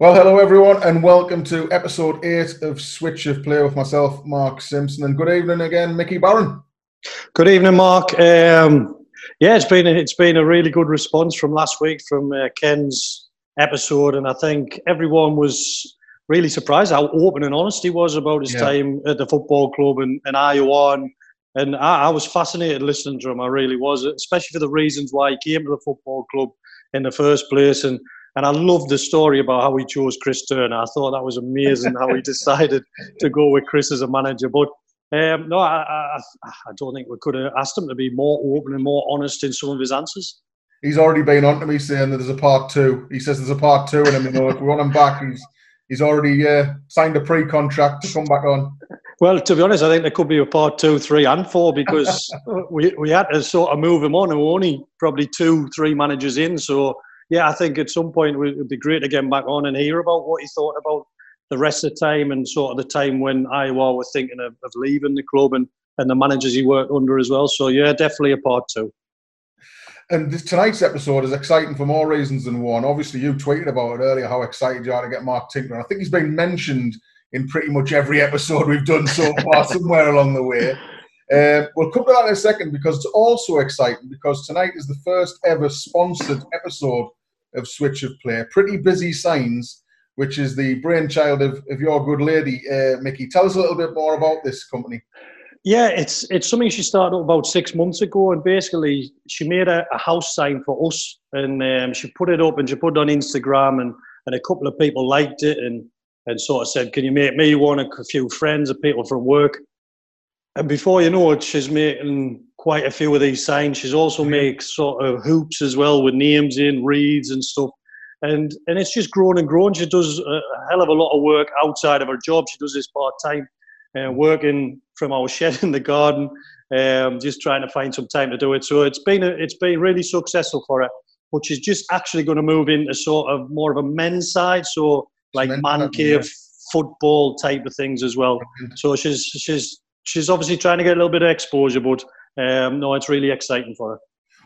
Well, hello everyone, and welcome to episode eight of Switch of Play with myself, Mark Simpson, and good evening again, Mickey Barron. Good evening, Mark. Um, yeah, it's been a, it's been a really good response from last week from uh, Ken's episode, and I think everyone was really surprised how open and honest he was about his yeah. time at the football club and, and IOR. And, and I, I, was fascinated listening to him. I really was, especially for the reasons why he came to the football club in the first place. And and I love the story about how he chose Chris Turner. I thought that was amazing how he decided to go with Chris as a manager. But um, no, I, I, I, don't think we could have asked him to be more open and more honest in some of his answers. He's already been on to me saying that there's a part two. He says there's a part two, and I mean, if we want him back, he's he's already uh, signed a pre-contract to come back on. Well, to be honest, I think there could be a part two, three, and four because we we had to sort of move him on, and we're only probably two, three managers in, so yeah, I think at some point it would be great to get him back on and hear about what he thought about the rest of the time and sort of the time when IOR were thinking of, of leaving the club and, and the managers he worked under as well. So yeah, definitely a part two. And this, tonight's episode is exciting for more reasons than one. Obviously, you tweeted about it earlier how excited you are to get Mark Tinkler. I think he's been mentioned in pretty much every episode we've done so far, somewhere along the way. Uh, we'll come to that in a second because it's also exciting because tonight is the first ever sponsored episode of Switch of Play. Pretty busy signs, which is the brainchild of, of your good lady, uh, Mickey. Tell us a little bit more about this company. Yeah, it's it's something she started up about six months ago, and basically she made a, a house sign for us, and um, she put it up and she put it on Instagram, and, and a couple of people liked it, and and sort of said, "Can you make me one?" A few friends, of people from work, and before you know it, she's making quite a few of these signs. She's also makes sort of hoops as well with names in, reeds and stuff. And and it's just grown and grown. She does a hell of a lot of work outside of her job. She does this part time, uh, working from our shed in the garden, um, just trying to find some time to do it. So it's been a, it's been really successful for her. But she's just actually going to move into sort of more of a men's side, so like man cave football type of things as well. So she's she's she's obviously trying to get a little bit of exposure, but um, no, it's really exciting for her.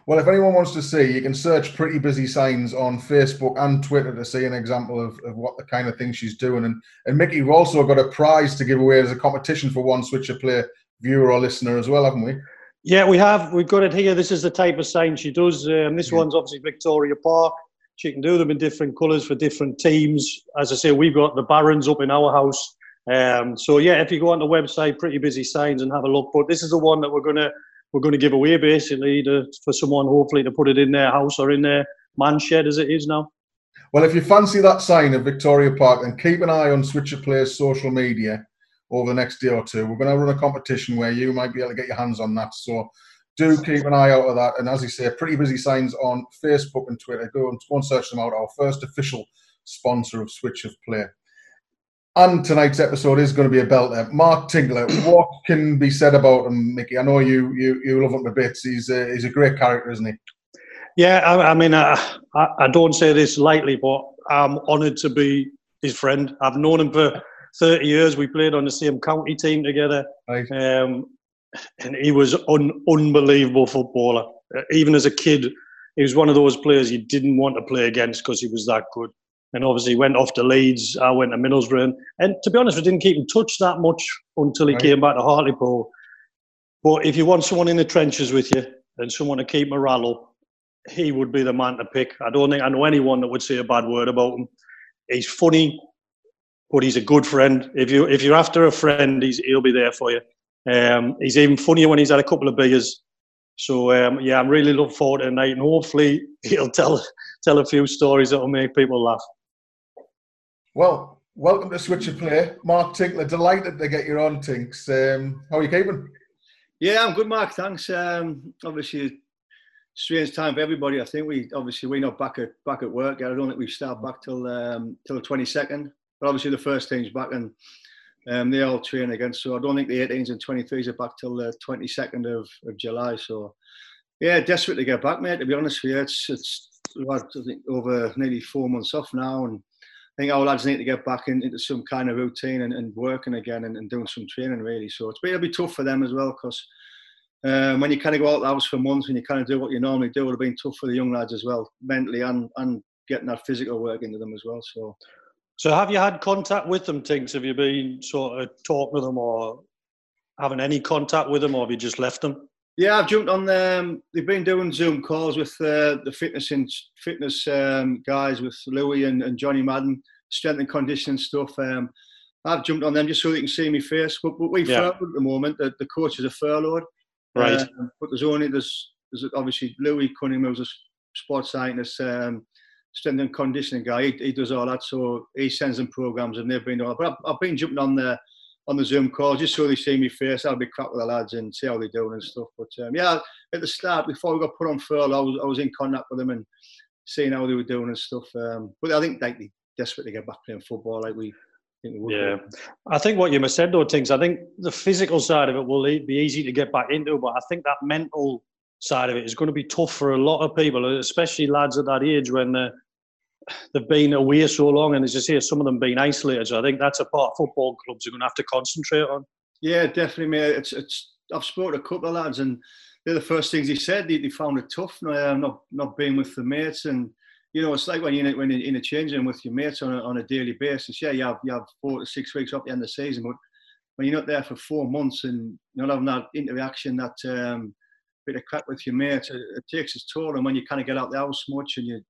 Well, if anyone wants to see, you can search Pretty Busy Signs on Facebook and Twitter to see an example of, of what the kind of thing she's doing. And, and Mickey, we've also got a prize to give away as a competition for one Switcher player, viewer or listener as well, haven't we? Yeah, we have. We've got it here. This is the type of sign she does. Um, this yeah. one's obviously Victoria Park. She can do them in different colours for different teams. As I say, we've got the Barons up in our house. Um, so yeah, if you go on the website, Pretty Busy Signs, and have a look. But this is the one that we're going to we're going to give away basically to, for someone hopefully to put it in their house or in their man shed as it is now. Well, if you fancy that sign of Victoria Park, then keep an eye on Switcher Play's social media over the next day or two. We're going to run a competition where you might be able to get your hands on that. So do keep an eye out of that. And as you say, pretty busy signs on Facebook and Twitter. Go and, go and search them out. Our first official sponsor of Switch of Play. And tonight's episode is going to be a belter. Mark Tinkler, what can be said about him, Mickey? I know you you, you love him a bit. He's a, he's a great character, isn't he? Yeah, I, I mean, uh, I, I don't say this lightly, but I'm honoured to be his friend. I've known him for 30 years. We played on the same county team together. Right. Um, and he was an unbelievable footballer. Uh, even as a kid, he was one of those players you didn't want to play against because he was that good and obviously went off to Leeds. I went to Middlesbrough, and to be honest, we didn't keep in touch that much until he right. came back to Hartlepool. But if you want someone in the trenches with you and someone to keep morale up, he would be the man to pick. I don't think I know anyone that would say a bad word about him. He's funny, but he's a good friend. If you if you're after a friend, he's he'll be there for you. Um, he's even funnier when he's had a couple of beers. So um, yeah, I'm really looking forward to tonight, and hopefully he'll tell tell a few stories that will make people laugh. Well, welcome to Switch of Play. Mark Tinkler, delighted to get you on, Tinks. Um, how are you keeping? Yeah, I'm good, Mark. Thanks. Um, obviously, strange time for everybody. I think we obviously we're not back at back at work. I don't think we start back till um, till the 22nd. But obviously, the first team's back and um, they all train again. So I don't think the 18s and 23s are back till the 22nd of, of July. So yeah, desperate to get back, mate. To be honest with you, it's it's I think over nearly four months off now, and I think our lads need to get back in, into some kind of routine and, and working again and, and, doing some training really. So it'll be tough for them as well because um, when you kind of go out the house for months and you kind of do what you normally do, would have been tough for the young lads as well, mentally and, and getting that physical work into them as well. So So have you had contact with them, Tinks? Have you been sort of talking to them or having any contact with them, or have you just left them? Yeah, I've jumped on them. They've been doing Zoom calls with uh, the fitness and fitness um, guys with Louis and, and, Johnny Madden, strength and conditioning stuff. Um, I've jumped on them just so they can see me face. But, but we yeah. at the moment. The, the coaches are furloughed. Right. Um, but there's only there's there's obviously Louis Cunningham who's a sports scientist, um, strength and conditioning guy. He, he, does all that, so he sends them programs, and they've been doing. But I've, I've been jumping on the on the Zoom call just so they see me face. I'll be crap with the lads and see how they're doing and stuff. But um, yeah, at the start before we got put on furlough, I was, I was in contact with them and seeing how they were doing and stuff. Um, but I think like they desperate get back playing football, like we. Yeah, I think what you must said though, Tinks. I think the physical side of it will be easy to get back into, but I think that mental side of it is going to be tough for a lot of people, especially lads at that age when they're they've been away so long, and as you say, some of them being isolated. So I think that's a part football clubs are going to have to concentrate on. Yeah, definitely, mate. It's it's. I've spoken to a couple of lads, and they're the first things he said. They, they found it tough, uh, not not being with the mates, and you know, it's like when you're in, when you're in a changing room with your mates on a, on a daily basis. Yeah, you have you have four to six weeks up the end of the season, but when you're not there for four months and not having that interaction, that um, bit of crack with your mates, it, it takes its toll. And when you kind of get out the house much and you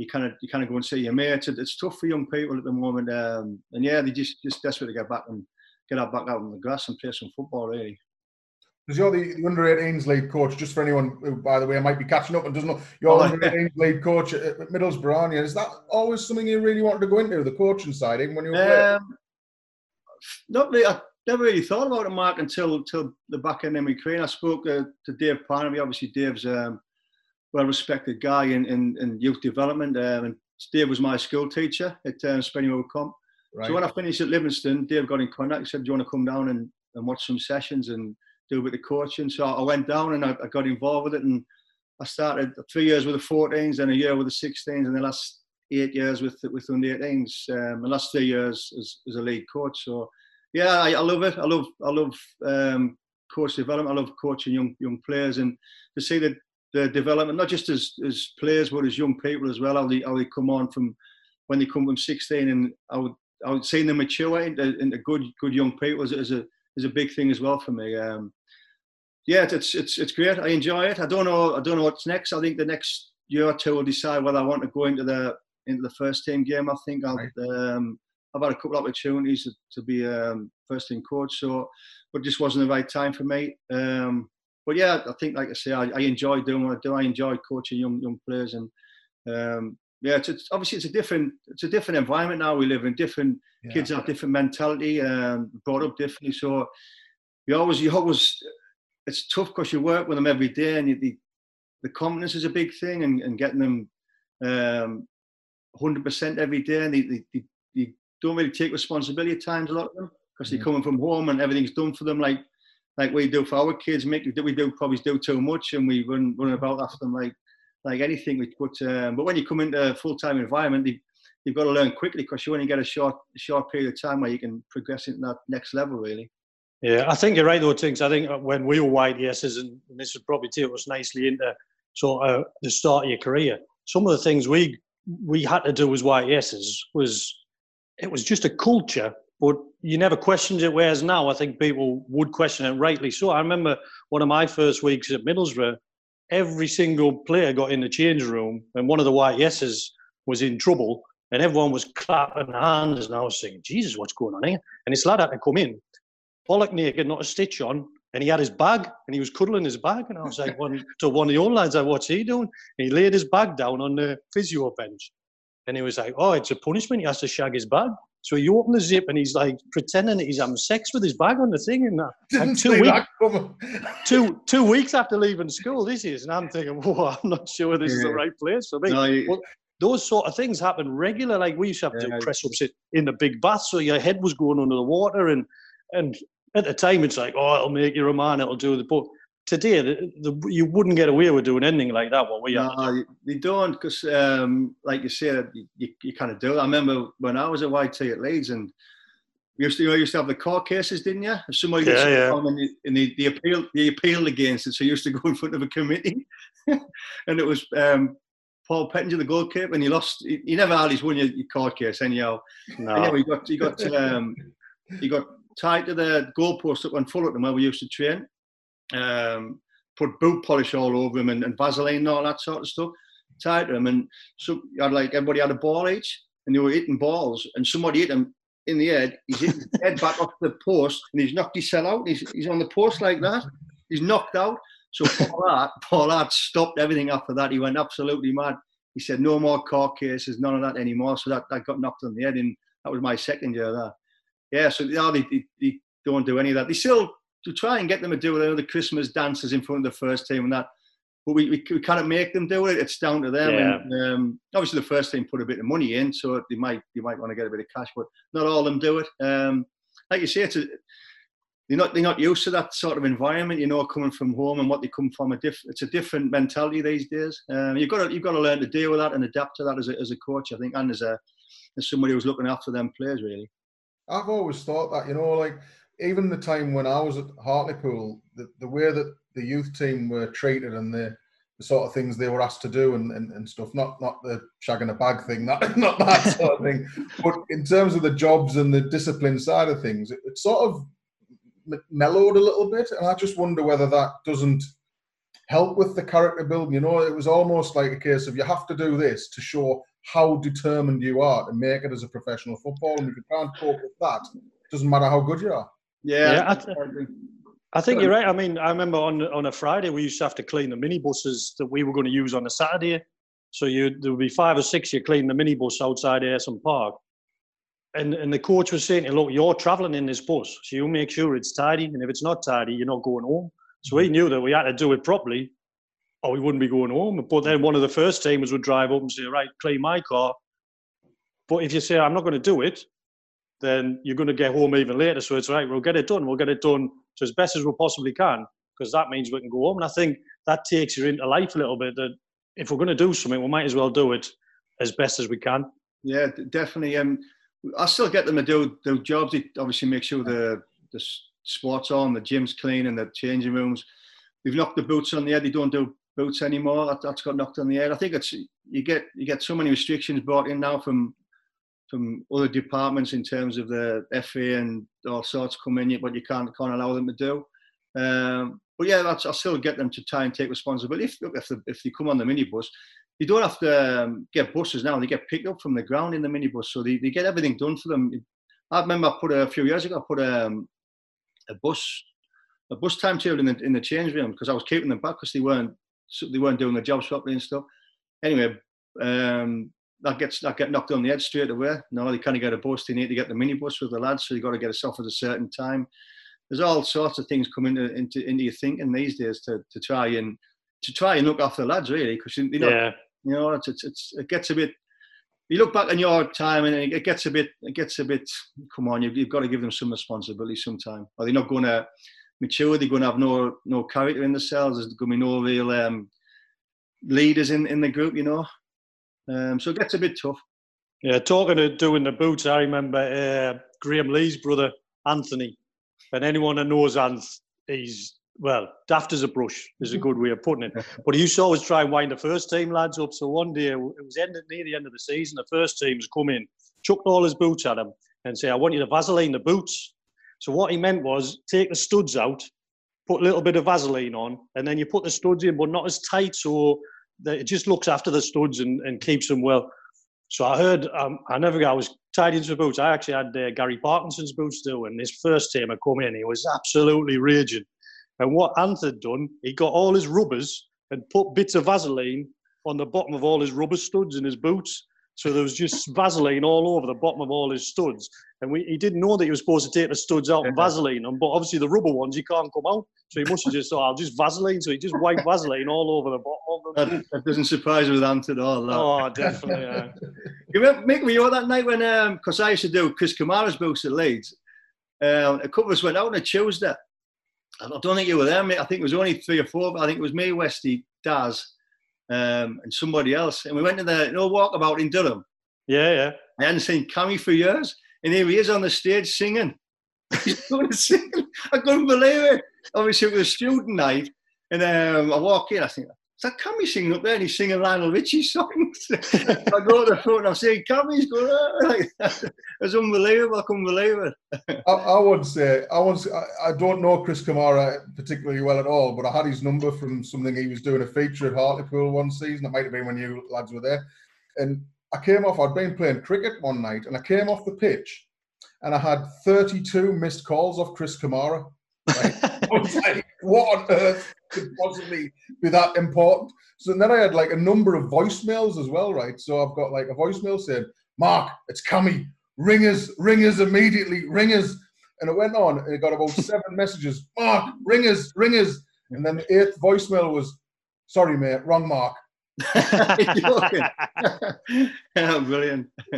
you kind of you kind of go and see your mates. It's tough for young people at the moment, um, and yeah, they just just desperate to get back and get out back out on the grass and play some football. Really. Because you're the, the under 18s lead coach, just for anyone who, by the way, might be catching up and doesn't know, you're oh, under 18s lead coach at, Middlesbrough, you? Is that always something you really wanted to go into, the coaching side, even when you were um, Not really. I never really thought about it, Mark, until until the back end of my career. I spoke uh, to Dave Parnaby. Obviously, Dave's um, well-respected guy in, in, in youth development. Um, and Dave was my school teacher at um, Spennymoor Comp. Right. So when I finished at Livingston, Dave got in contact. He said, "Do you want to come down and, and watch some sessions and do a bit of coaching?" So I went down and I, I got involved with it. And I started three years with the 14s, then a year with the 16s, and the last eight years with with under 18s. Um, the last three years as, as a league coach. So yeah, I, I love it. I love I love um, coach development. I love coaching young young players and to see that the development, not just as, as players, but as young people as well, how they, how they come on from when they come from 16 and I would, I would see them mature into, into good, good young people is, is, a, is a big thing as well for me. Um, yeah, it's, it's, it's great. I enjoy it. I don't know, I don't know what's next. I think the next year or two will decide whether I want to go into the, into the first team game. I think I'll, right. um, I've had a couple of opportunities to, to be um, first team coach, so but just wasn't the right time for me. Um, but yeah, I think, like I say, I, I, enjoy doing what I do. I enjoy coaching young young players, and um, yeah, it's, it's, obviously it's a different it's a different environment now. We live in different yeah. kids have different mentality, um, brought up differently. So you always you always it's tough because you work with them every day, and you, the the confidence is a big thing, and, and getting them um, 100% every day, and they, they, they, they, don't really take responsibility at times. A lot of them because they're coming from home and everything's done for them. Like like we do for our kids. Make we do probably do too much, and we run run about after them like like anything. We put, um, but when you come into a full time environment, you, you've got to learn quickly because you only get a short short period of time where you can progress into that next level. Really. Yeah, I think you're right though, Tinks. I think when we were YTSs, and this would probably take us nicely into sort of the start of your career. Some of the things we we had to do as YTSs was it was just a culture but you never questioned it. Whereas now, I think people would question it, rightly so. I remember one of my first weeks at Middlesbrough, every single player got in the change room, and one of the YTSs was in trouble, and everyone was clapping hands, and I was saying, Jesus, what's going on here? And this lad had to come in, bollock naked, not a stitch on, and he had his bag, and he was cuddling his bag, and I was like, one, to one of the old lads, like, what's he doing? And he laid his bag down on the physio bench, and he was like, oh, it's a punishment, he has to shag his bag. So he opened the zip and he's like pretending that he's having sex with his bag on the thing. And, that. Didn't two, week, two, two weeks after leaving school, this is. And I'm thinking, whoa, I'm not sure this yeah. is the right place for me. No, you, well, those sort of things happen regular. Like we used to have yeah, to press ups in the big bath, so your head was going under the water. And and at the time, it's like, oh, it'll make you a man, it'll do the. But today, the, the, you wouldn't get away with doing anything like that. What we no, you don't, because um, like you said, you, you, kind of do. I remember when I was at YT at Leeds, and we used to, you, used to have the court cases, didn't you? If somebody yeah, yeah. and, the, and the, the appeal, the appealed against it, so you used to go in front of a committee, and it was um, Paul Pettinger, the goalkeeper, and he lost. He, he never had his won your, your court case anyhow. No. Anyhow, he got he got um, he got tied to the goalpost up on Fullerton where we used to train. Um, put boot polish all over him and, and Vaseline and all that sort of stuff. Tied to him, and so you had like everybody had a ball each, and they were hitting balls, and somebody hit him in the head. He's hit his head back off the post, and he's knocked his cell out. He's, he's on the post like that. He's knocked out. So Paul Hart, Paul Hart stopped everything after that. He went absolutely mad. He said, no more court cases, none of that anymore. So that, that got knocked on the head. And that was my second year there. Yeah, so yeah, they, they, they don't do any of that. They still to try and get them to do with the Christmas dances in front of the first team and that. But we, we, we can't make them do it. It's down to them. Yeah. And, um, obviously, the first team put a bit of money in, so they might they might want to get a bit of cash, but not all of them do it. Um, like you say, it's a, they're not they're not used to that sort of environment, you know, coming from home and what they come from. A diff, it's a different mentality these days. Um, you've got to you've got to learn to deal with that and adapt to that as a, as a coach, I think, and as a as somebody who's looking after them players, really. I've always thought that, you know, like even the time when I was at Hartlepool, the, the way that the youth team were treated and the, the sort of things they were asked to do and, and, and stuff, not not the shagging a bag thing, not, not that sort of thing, but in terms of the jobs and the discipline side of things, it, it sort of mellowed a little bit. And I just wonder whether that doesn't help with the character building. You know, it was almost like a case of you have to do this to show how determined you are to make it as a professional footballer. And if you can't cope with that, it doesn't matter how good you are. Yeah, Yeah, I th- I think you're right. I mean, I remember on on a Friday we used to have to clean the minibuses that we were going to use on a Saturday. So you there would be five or six you clean the minibus outside Ayresome Park. And and the coach was saying, look, you're travelling in this bus, so you make sure it's tidy. And if it's not tidy, you're not going home. So we knew that we had to do it properly, or we wouldn't be going home. But then one of the first teamers would drive up and say, right, clean my car. But if you say I'm not going to do it, then you're going to get home even later. So it's right, we'll get it done. We'll get it done to as best as we possibly can because that means we can go home. And I think that takes you into life a little bit. That if we're going to do something, we might as well do it as best as we can. Yeah, definitely. Um, I still get them to do do jobs. They obviously make sure the the sports on, the gym's clean, and the changing rooms. We've knocked the boots on the head. They don't do boots anymore. That, that's got knocked on the head. I think it's you get you get so many restrictions brought in now from from other departments in terms of the FA and all sorts come in, but you can't can't allow them to do. Um, but yeah, that's, I still get them to try and take responsibility. If look, if, the, if they come on the minibus, you don't have to um, get buses now. They get picked up from the ground in the minibus, so they, they get everything done for them. I remember I put a, a few years ago. I put um, a bus a bus timetable in the in the change room because I was keeping them back because they weren't they weren't doing the jobs properly and stuff. Anyway, um, that gets that get knocked on the head straight away. No, they can't get a bus. They need to get the minibus with the lads, so you got to get us off at a certain time. There's all sorts of things coming into into, into your thinking these days to, to try and to try and look after the lads really because you know Yeah, you know it's, it's it's it gets a bit. You look back on your time and it gets a bit it gets a bit. Come on, you've, you've got to give them some responsibility sometime. Are they're not going to mature. They're going to have no no character in themselves. There's going to be no real um, leaders in in the group. You know, um, so it gets a bit tough. yeah. Talking of doing the boots, I remember uh, Graham Lee's brother Anthony, and anyone that knows Anth, he's well daft as a brush is a good way of putting it. But he used to always try and wind the first team lads up. So one day it was ended near the end of the season. The first team's come in, chucked all his boots at him, and say, "I want you to Vaseline the boots." So what he meant was take the studs out, put a little bit of Vaseline on, and then you put the studs in, but not as tight, so it just looks after the studs and, and keeps them well. So I heard, um, I never got, I was tied into the boots. I actually had uh, Gary Parkinson's boots too, and his first team had come in, he was absolutely raging. And what Ant had done, he got all his rubbers and put bits of Vaseline on the bottom of all his rubber studs in his boots. So there was just Vaseline all over the bottom of all his studs. And we, he didn't know that he was supposed to take the studs out and Vaseline them, but obviously the rubber ones, you can't come out. So he must have just thought, I'll just Vaseline. So he just wiped Vaseline all over the bottom of them. That, that doesn't surprise me with Ant at all. that. Oh, definitely. Yeah. You remember, Mick, were you at that night when, because I used to do Chris Kamara's books at Leeds. Um, a couple of us went out on a Tuesday. I don't think you were there, mate. I think it was only three or four. but I think it was me, Westy, Daz, um, and somebody else. And we went to the you know, walkabout in Durham. Yeah, yeah. I hadn't seen Cammy for years. And here he is on the stage singing. He's. I couldn't believe it. Obviously, it was a student night. And um, I walk in, I think, is that Cammy singing up there and he's singing Lionel Richie songs. I go to the front and I say, Cammy's going, oh, like, it's unbelievable. I couldn't believe it. I, I, would say, I, would I, I, don't know Chris Kamara particularly well at all, but I had his number from something he was doing a feature at Hartlepool one season. It might have been when you lads were there. And I came off, I'd been playing cricket one night and I came off the pitch and I had 32 missed calls off Chris Kamara. I was like, what on earth could possibly be that important? So then I had like a number of voicemails as well, right? So I've got like a voicemail saying, Mark, it's Cammy, ringers, ringers immediately, ringers. And it went on and it got about seven messages, Mark, ringers, ringers. And then the eighth voicemail was, sorry, mate, wrong Mark. oh, brilliant.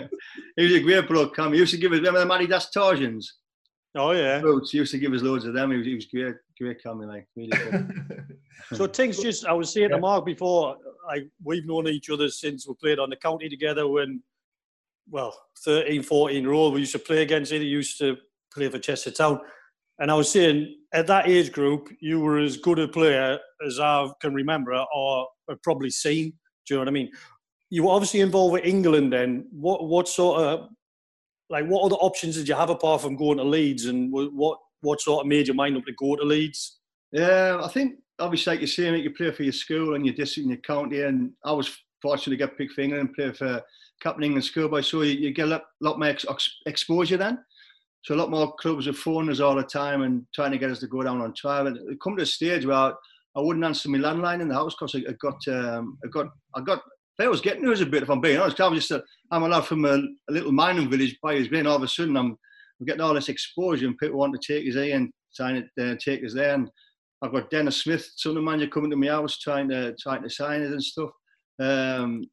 he was a great bloke, Cam. He used to give us, remember the Adidas Torsions? Oh yeah. Boots. He used to give us loads of them. He was, he was great, great coming like really so Tinks just I was saying yeah. to Mark before, like we've known each other since we played on the county together when well, 13, 14 year old, we used to play against it. He used to play for Chester Town. And I was saying at that age group, you were as good a player as I can remember or have probably seen. Do you know what I mean? You were obviously involved with England then. What what sort of like what other options did you have apart from going to Leeds, and what what sort of made your mind up to go to Leeds? Yeah, I think obviously like you're saying, you play for your school and your district and your county, and I was fortunate to get picked for England and play for Captain England schoolboy, so you, you get a lot, lot more ex- exposure then. So a lot more clubs are phoning us all the time and trying to get us to go down on trial. And it come to a stage where I, wouldn't answer my landline in the house because I, I, got um, I got I got I was getting to us a bit if I'm being honest. I was just a, I'm a lad from a, a little mining village Byers Green all of a sudden I'm, I'm getting all this exposure and people want to take us here and sign it, uh, take us there. And I've got Dennis Smith, Sunderland manager, coming to my house trying to trying to sign it and stuff. Um,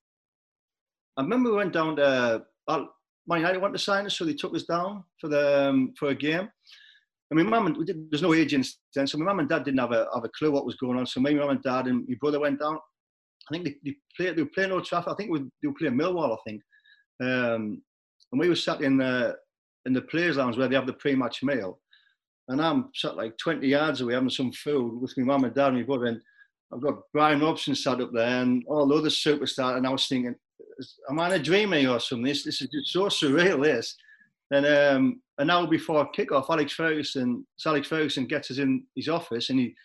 I remember we went down to uh, Man United wanted to sign us, so they took us down for the um, for a game. I mean, mum and did, there's no agents then, so my mum and dad didn't have a have a clue what was going on. So my mum and dad and my brother went down. I think they, they played they were playing Old Trafford. I think they were playing Millwall. I think, um, and we were sat in the in the players' lounge where they have the pre-match meal, and I'm sat like 20 yards away having some food with my mum and dad and my brother. And I've got Brian Robson sat up there and all the other superstars, and I was thinking, am I a dreaming or something? This this is just so surreal. This. And um, an hour before kickoff, Alex Ferguson, Alex Ferguson gets us in his office and he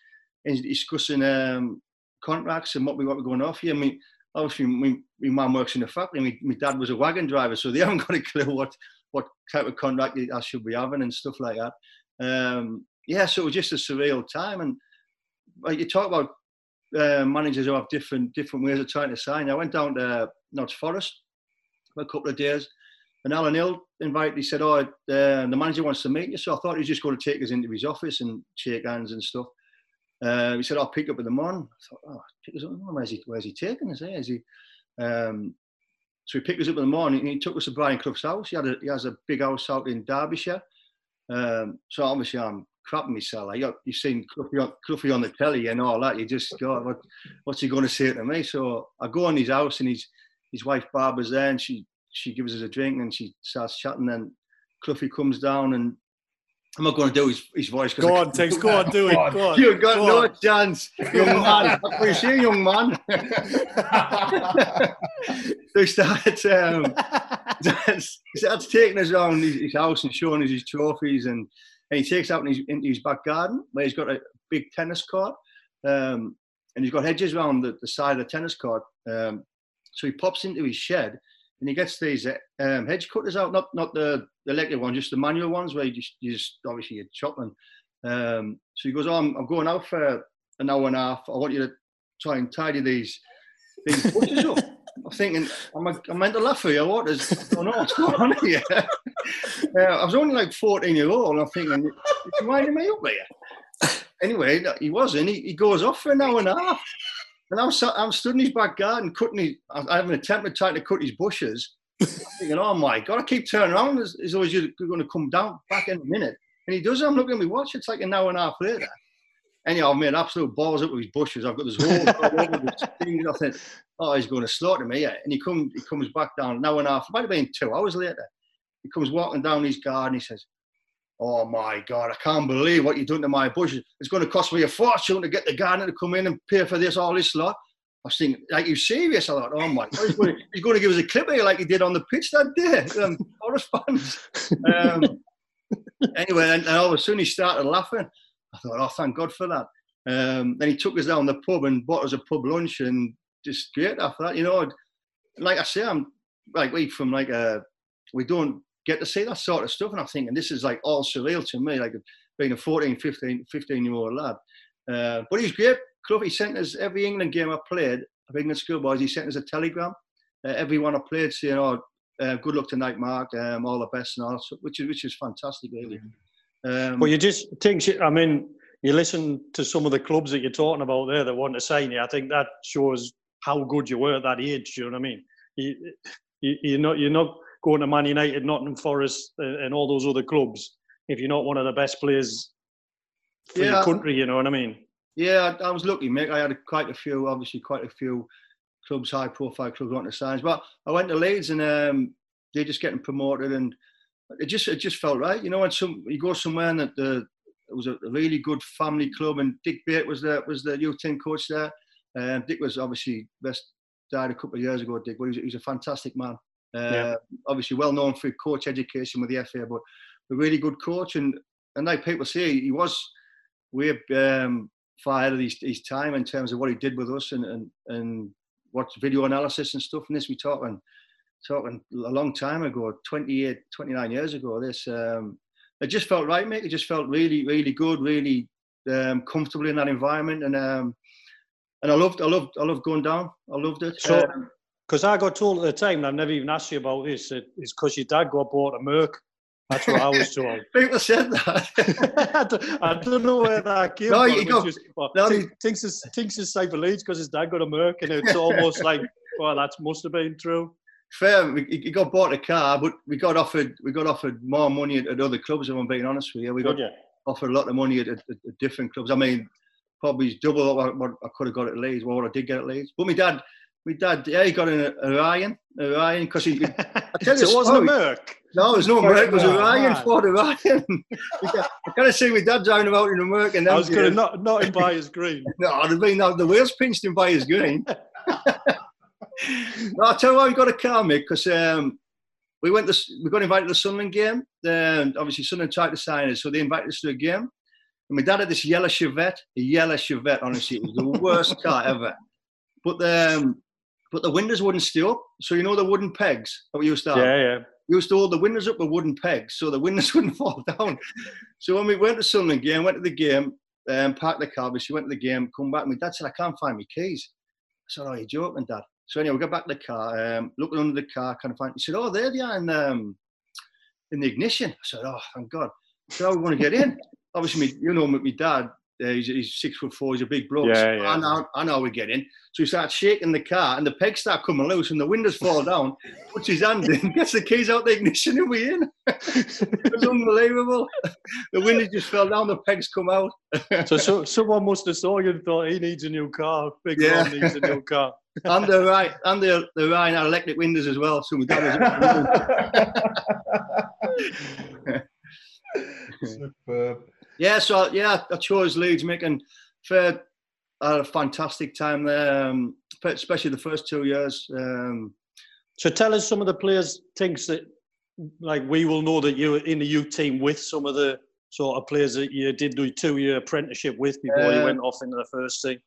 he's discussing um, contracts and what we what we're going off here. I mean, obviously, my, my mum works in a factory. My, my dad was a wagon driver, so they haven't got a clue what what type of contract I should be having and stuff like that. Um, yeah, so it was just a surreal time. And like you talk about uh, managers who have different different ways of trying to sign. I went down to Notts Forest for a couple of days. And Alan Hill invited, he said, Oh, uh, the manager wants to meet you. So I thought he was just going to take us into his office and shake hands and stuff. Uh, he said, I'll pick up in the morning. I thought, oh, pick us up. in Where's he, where's he taking us? Eh? Is he, um, so he picked us up in the morning and he took us to Brian Clough's house. He, had a, he has a big house out in Derbyshire. Um, so obviously I'm crapping myself. Like, you've seen Cloughie on, Cloughie on the telly and all that. You just go, what, what's he going to say to me? So I go in his house and his, his wife Barbara's there and she, she gives us a drink and she starts chatting. And Cloughie comes down and I'm not going to do his, his voice. Go on, Tinks. Go on, do it. Go on. You've got go no on. chance, young man. You say, young man? so he starts, um, starts taking us around his, his, house and showing us his trophies. And, and he takes out in his, into his back garden where he's got a big tennis court. Um, and he's got hedges around the, the side of the tennis court. Um, so he pops into his shed and he gets these um, hedge cutters out, not not the, the electric ones, just the manual ones where you just, you just obviously you're chopping. Um, so he goes, oh, I'm, I'm, going out for an hour and a half. I want you to try and tidy these these bushes up. I'm thinking, I'm, a, I'm meant to laugh for you. What is going on? What's going on here? uh, I was only like 14 years old, and I'm thinking, winding me up here. Anyway, he wasn't. He, he goes off for an hour and a half. And I'm, I'm stood in his back garden cutting his, I have an attempt at trying to cut his bushes. thinking, oh my God, I keep turning around. He's always going to come down back in a minute. And he does. I'm looking at my watch. It's like an hour and a half later. Anyhow, I've made absolute balls up with his bushes. I've got this hole all over the thing. I think, oh, he's going to slaughter me. Yeah. And he, come, he comes back down an hour and a half. It might have been two hours later. He comes walking down his garden. He says, oh my God, I can't believe what you're doing to my bushes. It's going to cost me a fortune to get the gardener to come in and pay for this, all this lot. I was thinking, like, you serious? I thought, oh my God, he's going, to, he's going to give us a clip here like he did on the pitch that day. Um, Forest fans. Um, anyway, and, all of a sudden he started laughing. I thought, oh, thank God for that. Um, then he took us down the pub and bought us a pub lunch and just great after that. You know, like I say, I'm like we from like a, uh, we don't get to see that sort of stuff. And I'm thinking this is like all surreal to me, like being a 14, 15, 15 year old lad. Uh, but he's great. Clough, he sent us every England game I played, of England schoolboys, he sent us a telegram. Uh, everyone I played saying, oh, uh, good luck tonight, Mark, um, all the best and all, which is, which is fantastic, really. Um, well, you just think, I mean, you listen to some of the clubs that you're talking about there that want to sign you. I think that shows how good you were at that age. You know what I mean? You, you, you're not you're not going to Man United, Nottingham Forest, uh, and all those other clubs if you're not one of the best players for yeah. your country. You know what I mean? Yeah, I, I was lucky, Mick. I had quite a few, obviously, quite a few clubs, high profile clubs wanting to sign. But I went to Leeds and um, they're just getting promoted, and it just it just felt right. You know, when some you go somewhere and that the it was a really good family club, and Dick Bate was the was the youth team coach there. Um, Dick was obviously best died a couple of years ago. Dick, but he was, he was a fantastic man. Uh, yeah. Obviously, well known for coach education with the FA, but a really good coach. And and like people say, he was way um, far ahead of his, his time in terms of what he did with us and and, and what video analysis and stuff. And this we talking talking a long time ago, 28, 29 years ago. This um, it just felt right, mate. It just felt really, really good, really um, comfortable in that environment, and um, and I loved, I loved, I loved going down. I loved it. So, because I got told at the time, and I've never even asked you about this, it's because your dad got bought a Merc. That's what I was told. People said that. I, don't, know where that came no, from. You got, just, no, he thinks it's thinks it's Cypher Leeds because his dad got a Merc, and it's almost like, well, that must have been true. Fair, he got bought a car, but we got offered we got offered more money at, at other clubs. If I'm being honest with you, we got offered a lot of money at, at, at, different clubs. I mean, probably double what, what I could have got at Leeds, what I did get at Leeds. But my dad, my dad, yeah, he got an Orion, Orion, because he. I tell you, so it wasn't a Merc. No, it was no Merc. It was Orion, Ford Orion. I kind of see my dad driving about in a Merc, and I was going to not not in Byers Green. no, I'd have been the wheels pinched in Byers Green. no, I'll tell you why we got a car, mate, because um, we went to, we got invited to the Sunderland game. Then obviously Sunderland tried to sign us, so they invited us to a game. And my dad had this yellow Chevette, a yellow Chevette. Honestly, it was the worst car ever. But um, but the windows wouldn't stay up. So you know the wooden pegs that we used to have. Yeah, yeah. We used to hold the windows up with wooden pegs so the windows wouldn't fall down. So when we went to Sunderland game, went to the game, um, parked the car, but she went to the game, come back. My dad said, I can't find my keys. I said, Oh, you're joking, Dad. So anyway, we got back to the car, um, looking under the car, kind of find. He said, "Oh, there they are in, um, in the ignition." I said, "Oh, thank God." So we want to get in. Obviously, me, you know, my, my dad uh, he's, he's, six foot four. He's a big bloke. Yeah, yeah. I know, I know we're getting. So he starts shaking the car, and the pegs start coming loose, and the windows fall down. Puts his hand in, gets the keys out the ignition, and we're in. it was unbelievable. The windows just fell down. The pegs come out. so, so someone must have saw you and thought he needs a new car. Big yeah. man needs a new car. and the right, and the the Orion had electric windows as well. So we got Superb. Yeah, so yeah, I chose Leeds, making fair. I had a fantastic time there, um, especially the first two years. Um, so tell us some of the players things that, like we will know that you were in the youth team with some of the sort of players that you did do two-year apprenticeship with before uh, you went off into the first team.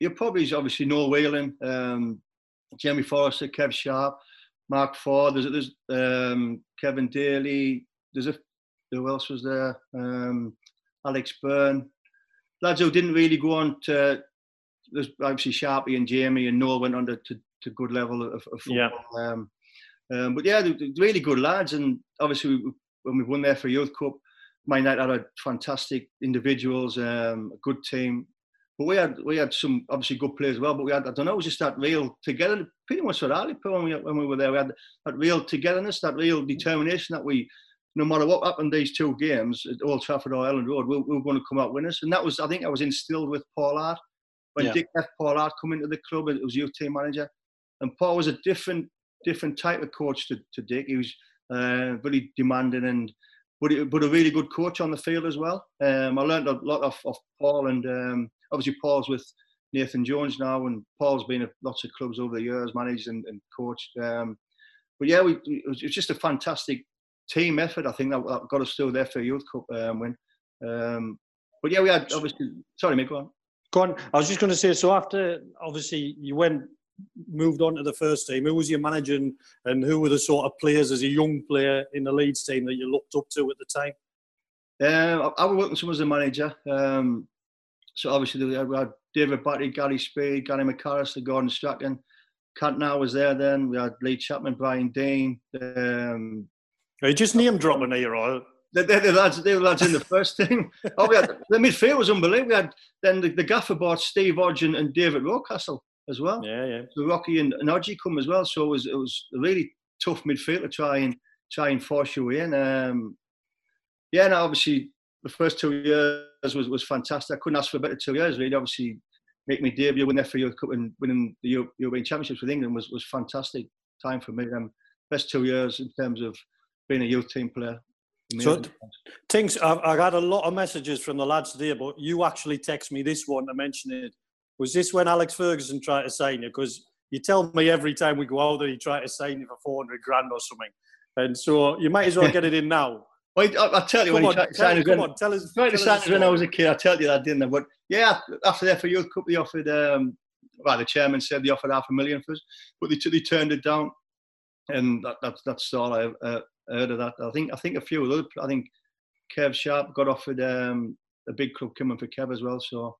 You probably obviously Noel Whelan, um, Jamie Forrester, Kev Sharp, Mark Ford. There's, there's um, Kevin Daly. There's a who else was there? Um, Alex Byrne, lads who didn't really go on to. There's obviously Sharpie and Jamie and Noel went on to, to, to good level of, of football. Yeah. Um, um, but yeah, really good lads, and obviously we, when we won there for Youth Cup, my night had a fantastic individuals, um, a good team. But we had we had some obviously good players as well. But we had I don't know, it was just that real together. Pretty much what Ali put when we when we were there. We had that real togetherness, that real determination that we no matter what happened these two games at Old Trafford or Elland Road, we, we were going to come out winners. And that was, I think, I was instilled with Paul Hart. When yeah. Dick left Paul Hart come into the club, it was youth team manager, and Paul was a different, different type of coach to, to Dick. He was uh, very demanding and, but, he, but a really good coach on the field as well. Um, I learned a lot of, of Paul, and um, obviously Paul's with Nathan Jones now, and Paul's been at lots of clubs over the years, managed and, and coached. Um, but yeah, we, it was just a fantastic team effort. I think that, that got us through there for a Youth Cup um, win. Um, but yeah, we had obviously. Sorry, mate, go on. Go on. I was just going to say. So after obviously you went, moved on to the first team. Who was your manager, and, and who were the sort of players as a young player in the Leeds team that you looked up to at the time? Um, I, I was working as a manager. Um, so obviously we had David Batty, Gary Speed, Gary McAllister, Gordon Strachan. Cantona was there then. We had Lee Chapman, Brian Deane, Um, Are you just name dropping here, or the, lads, the lads in the first team. Oh, we had, the midfield was unbelievable. We had then the, the gaffer bought Steve Hodge and, David Rocastle as well. Yeah, yeah. So Rocky and, and Hodgie come as well. So it was it was a really tough midfield to try and try and force you in. Um, yeah, and obviously the first two years was, was fantastic. I couldn't ask for a better two years, really. Obviously, make me debut, win the FA Cup, and winning the European Championships with England was was fantastic time for me. Um, best two years in terms of being a youth team player. So, Tinks I've, I've had a lot of messages from the lads there, but you actually text me this one to mention it. Was this when Alex Ferguson tried to sign you? Because you tell me every time we go out that he tried to sign you for 400 grand or something. And so you might as well get it in now. Well, I, I tell you, come when on, he tried to sign us, on, tell us, tried to sign us when I was a kid. I tell you that, didn't I? But yeah, after the FA Youth Cup, they offered. Um, well, the chairman said they offered half a million for us, but they, they turned it down, and that, that that's all I uh, heard of that. I think I think a few other. I think Kev Sharp got offered um, a big club coming for Kev as well. So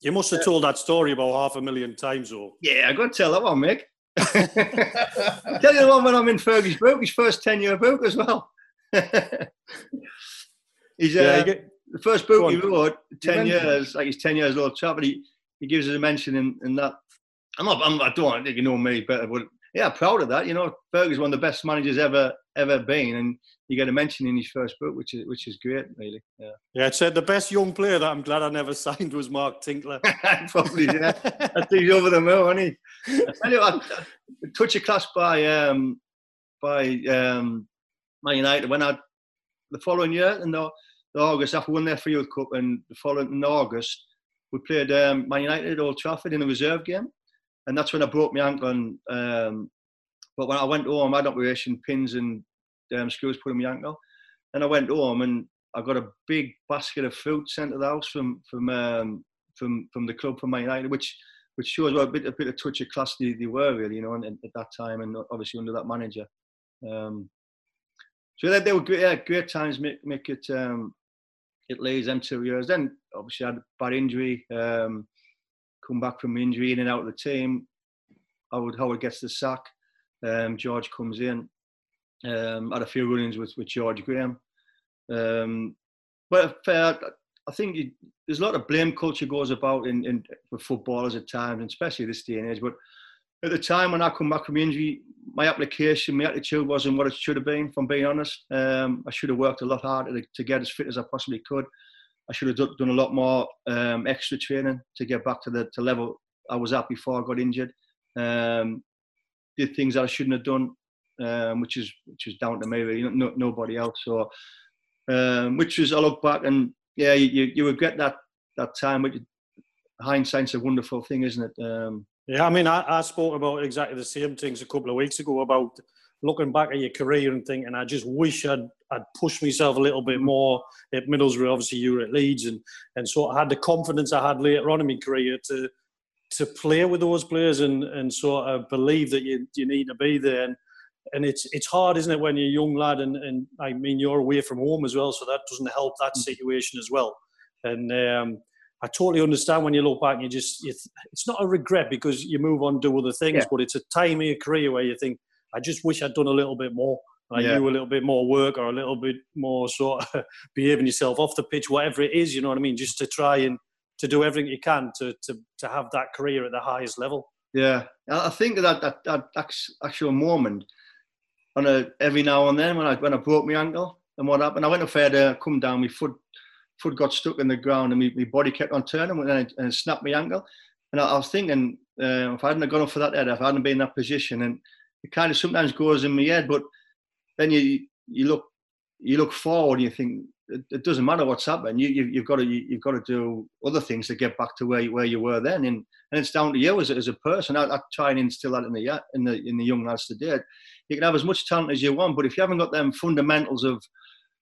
you must have told that story about half a million times, though. Yeah, I got to tell that one, Mick. tell you the one when I'm in Fergie's book, his first ten year book as well. he's uh, get, the first book he wrote, ten years, like he's ten years old chap, but he, he gives us a mention in, in that. I'm not, I'm, I don't think you know me better, but yeah, proud of that. You know, Fergie's one of the best managers ever ever been, and you get a mention in his first book, which is which is great, really. Yeah. Yeah, it said the best young player that I'm glad I never signed was Mark Tinkler. Probably, yeah. I think he's over the moon, isn't he? I tell you what, touch of class by um by um Man United when I the following year in the, the August after won their Field Cup and the following in August we played um, Man United at Old Trafford in a reserve game, and that's when I broke my ankle. And, um, but when I went home, I had operation, pins and um, screws put in my ankle, and I went home and I got a big basket of food sent to the house from from um, from from the club from Man United, which which shows what a bit a bit of touch of class they, they were really, you know, and, at that time, and obviously under that manager. Um, so they, they were great, yeah, great times. Make make it um, it lays them two years. Then obviously I had a bad injury. Um, come back from injury in and out of the team. Howard Howard gets the sack. Um, George comes in. Um, had a few run-ins with, with George Graham. Um, but I think you, there's a lot of blame culture goes about in, in for footballers at times, and especially this day and age. But at the time when I come back from injury, my application, my attitude wasn't what it should have been. I'm being honest, um, I should have worked a lot harder to, to, get as fit as I possibly could. I should have done a lot more um, extra training to get back to the to level I was at before I got injured. Um, did things that I shouldn't have done, um, which is which is down to me, really, no, nobody else. So, um, which was I look back and yeah, you, you regret that that time, but hindsight's a wonderful thing, isn't it? Um, yeah, I mean, I, I spoke about exactly the same things a couple of weeks ago about looking back at your career and thinking, I just wish I'd, I'd pushed myself a little bit more at Middlesbrough. Obviously, you were at Leeds, and, and so I had the confidence I had later on in my career to to play with those players and, and sort of believe that you, you need to be there. And, and it's it's hard, isn't it, when you're a young lad? And, and I mean, you're away from home as well, so that doesn't help that mm. situation as well. And um, I totally understand when you look back and you just, you th- it's not a regret because you move on, do other things, yeah. but it's a time in your career where you think, I just wish I'd done a little bit more. Like yeah. you a little bit more work or a little bit more sort of behaving yourself off the pitch, whatever it is, you know what I mean? Just to try and to do everything you can to, to, to have that career at the highest level. Yeah, I think that that, that actual moment, on a, every now and then when I when I broke my ankle and what happened, I went up there to come down, my foot foot got stuck in the ground and my, body kept on turning and, it, and snapped my ankle. And I, I was thinking, uh, if I hadn't gone up for that head, if I hadn't been in that position, and it kind of sometimes goes in my head, but then you you look you look forward and you think, it, it, doesn't matter what's happened. You, you have got to you, have got to do other things to get back to where where you were then, and and it's down to you as as a person. I, I try and instill that in the in the in the young lads today. You can have as much talent as you want, but if you haven't got them fundamentals of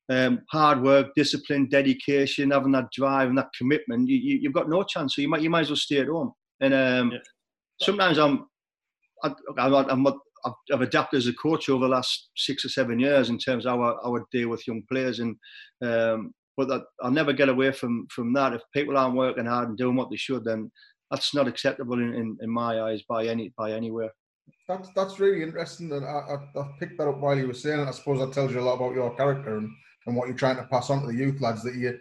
um, hard work, discipline, dedication, having that drive and that commitment, you, you, have got no chance. So you might you might as well stay at home. And um, yeah. sometimes I'm, I, I'm, I'm, I've adapted as a coach over the last six or seven years in terms of how I, how I deal with young players. And um, but that, I'll never get away from from that. If people aren't working hard and doing what they should, then that's not acceptable in, in, in my eyes by any by anywhere. That's that's really interesting, and I, I, I picked that up while you were saying it. I suppose that tells you a lot about your character and, and what you're trying to pass on to the youth lads. That you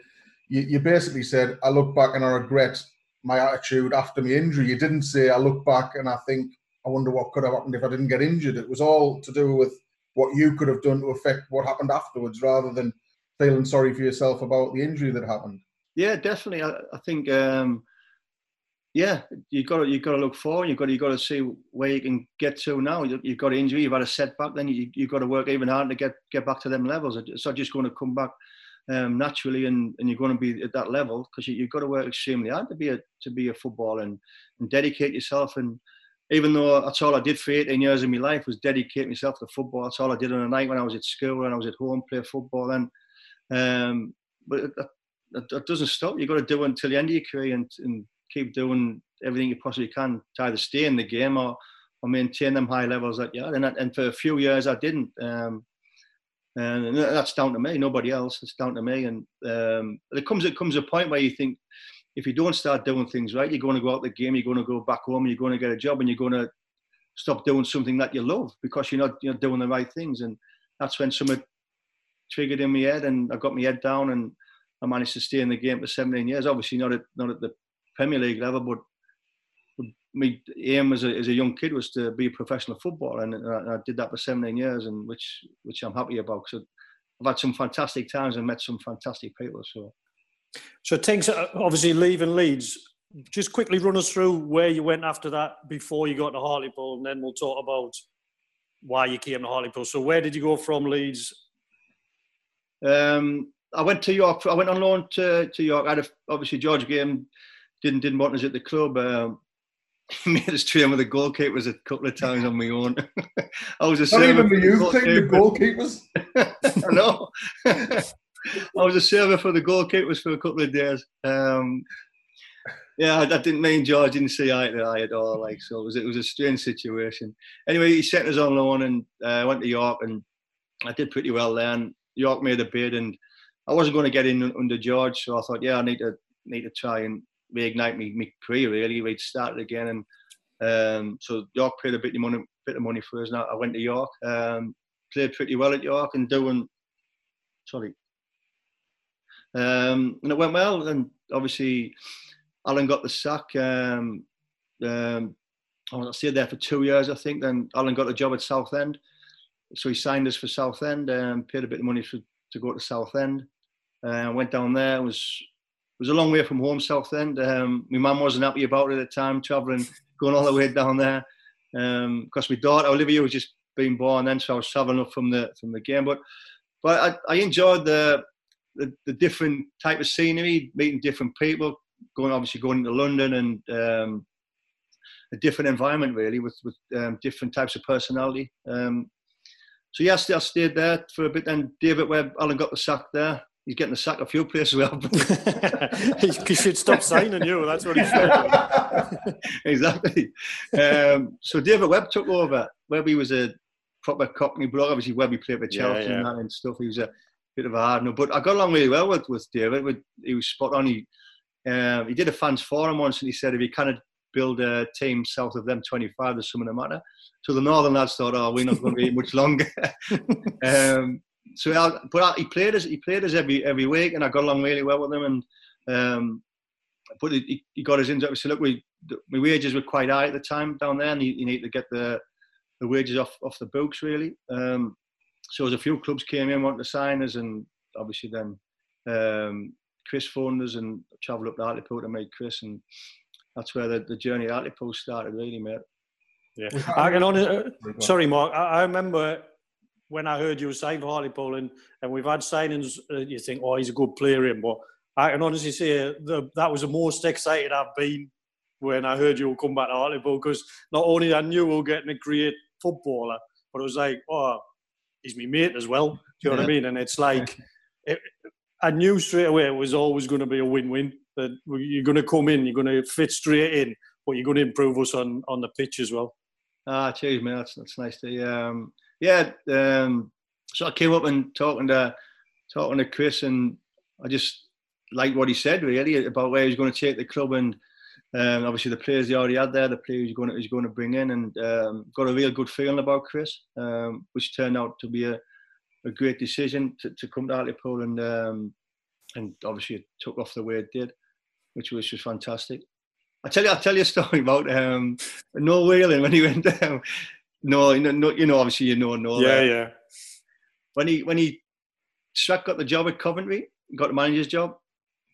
you, you basically said, I look back and I regret my attitude after my injury. You didn't say, I look back and I think I wonder what could have happened if I didn't get injured. It was all to do with what you could have done to affect what happened afterwards, rather than feeling sorry for yourself about the injury that happened. Yeah, definitely. I, I think, um, yeah, you've got to you've got to look forward. You've got you've got to see where you can get to now. You, have got injury, you've had a setback, then you you got to work even harder to get get back to them levels. It's not just going to come back um, naturally, and, and you're going to be at that level because you, have got to work extremely hard to be a to be a footballer and, and dedicate yourself and even though that's all I did for 18 years of my life was dedicate myself to football. That's all I did on a night when I was at school, and I was at home, play football. Then, um, but that, it, doesn't stop. You've got to do it until the end of your career and, and keep doing everything you possibly can to either stay in the game or, or maintain them high levels that you had. And, and for a few years, I didn't. Um, and that's down to me, nobody else. It's down to me. And um, it comes it comes a point where you think if you don't start doing things right, you're going to go out the game, you're going to go back home, you're going to get a job, and you're going to stop doing something that you love because you're not you're doing the right things. And that's when something triggered in my head, and I got my head down, and I managed to stay in the game for 17 years. Obviously, not at not at the Premier League level, but my aim as a, as a young kid was to be a professional footballer, and I, I did that for 17 years, and which which I'm happy about. So I've had some fantastic times and met some fantastic people. So so Tinks uh, obviously leaving Leeds. Just quickly run us through where you went after that before you got to Hartlepool, and then we'll talk about why you came to Hartlepool. So where did you go from Leeds? Um, I went to York. I went on loan to, to York. I had a, obviously George Graham didn't didn't want us at the club. Um, made us train with the goalkeepers a couple of times on my own. I was a Not even the youth team, the goalkeepers. I know. I was a server for the goalkeepers for a couple of days. Um, yeah, I, I, didn't mean George didn't see eye to eye at all. Like so, it was it was a strange situation. Anyway, he sent us on loan and I uh, went to York and I did pretty well then. York made a bid and I wasn't going to get in under George, so I thought, yeah, I need to need to try and reignite my, my career really. We'd started again and um, so York paid a bit of money, bit of money for us. Now I went to York, um, played pretty well at York and doing. Sorry, um, and it went well. And obviously, Alan got the sack. Um, um, I stayed there for two years, I think. Then Alan got a job at Southend, so he signed us for Southend and paid a bit of money for, to go to Southend. Uh, went down there. Was was a long way from home, Southend. Um, my mum wasn't happy about it at the time, travelling, going all the way down there. Because um, my daughter Olivia was just being born then, so I was travelling up from the from the game. But but I, I enjoyed the the, the different type of scenery, meeting different people, going obviously going to London and um, a different environment really with with um, different types of personality. Um, so yes, I stayed there for a bit. Then David Webb, Alan got the sack there. He's getting the sack a few places well. he should stop signing you. That's what he should. exactly. Um, so David Webb took over. Webby was a proper Cockney bloke. Obviously, Webby played for Chelsea yeah, yeah. and, and stuff. He was a bit of a hard no. But I got along really well with, with David. With, he was spot on. He um, he did a fans forum once, and he said if he kind of build a team south of them 25, there's something the matter. So the northern lads thought, oh, we're not going to be much longer. um, so, I, but I, he played us. He played us every every week, and I got along really well with him. And um, but he, he got us into it. We said, look, we my wages were quite high at the time down there, and you, you need to get the the wages off off the books really. Um, so as a few clubs came in, wanting to sign us, and obviously then um, Chris phoned us and travelled up to Hartlepool to meet Chris, and that's where the, the journey at Hartlepool started, really, mate. Yeah, I can only. Uh, sorry, Mark. I, I, remember when I heard you were saying for Hartlepool, and, and we've had signings, uh, you think, oh, he's a good player, in, but I can honestly say the, that was the most excited I've been when I heard you will come back to Hartlepool because not only I knew we were getting a great footballer, but it was like, oh, he's my mate as well. Do you know yeah. what I mean? And it's like, it, I knew straight away it was always going to be a win-win. That you're going to come in, you're going to fit straight in, but you're going to improve us on, on the pitch as well. Ah, cheers, mate. That's, that's nice to hear. Um, yeah, um, so I came up and talking to talking to Chris, and I just liked what he said really about where he's going to take the club and um, obviously the players he already had there, the players he's going to, he's going to bring in, and um, got a real good feeling about Chris, um, which turned out to be a, a great decision to, to come to Hartlepool, and um, and obviously it took off the way it did, which was just fantastic. I tell you, I'll tell you a story about um, Whelan when he went down. No, you know, you know, obviously you know Noel. Yeah, yeah. When he when he Strack got the job at Coventry, got the manager's job,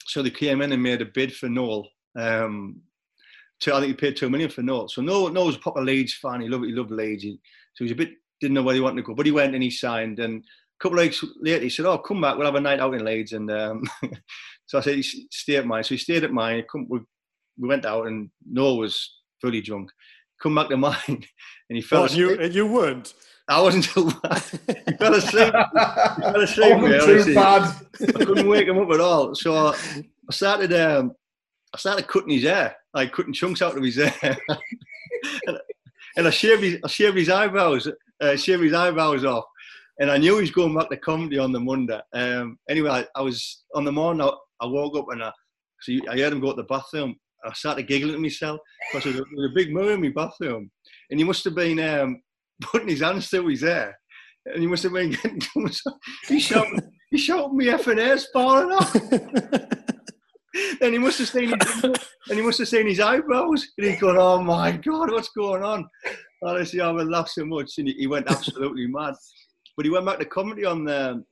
so they came in and made a bid for Noel. Um, to, I think he paid two million for Noel. So Noel, Noel was a proper Leeds fan. He loved, he loved Leeds. He, so he was a bit didn't know where he wanted to go, but he went and he signed. And a couple of weeks later, he said, "Oh, come back. We'll have a night out in Leeds." And um, so I said, "Stay at mine." So he stayed at mine. We, we went out, and Noel was fully drunk. Come back to mine, and he fell what, asleep. You, you weren't. I wasn't too bad. He fell asleep. he fell asleep. oh, too bad. I couldn't wake him up at all. So I started. Um, I started cutting his hair, like cutting chunks out of his hair, and, and, I shaved his, I shaved his eyebrows, uh, shaved his eyebrows off, and I knew he was going back to Coventry on the Monday. Um, anyway, I, I, was on the morning. I, I woke up and I, so I heard him go to the bathroom. I started giggling to myself because there was a, big mirror in my bathroom, and he must have been um, putting his hands through his hair, and he must have been getting. he shot, he shot me effing hair falling off. and he must have seen his, and he must have seen his eyebrows, and he's going, "Oh my god, what's going on?" Honestly, I would laugh so much, and he, he went absolutely mad. But he went back to Coventry on the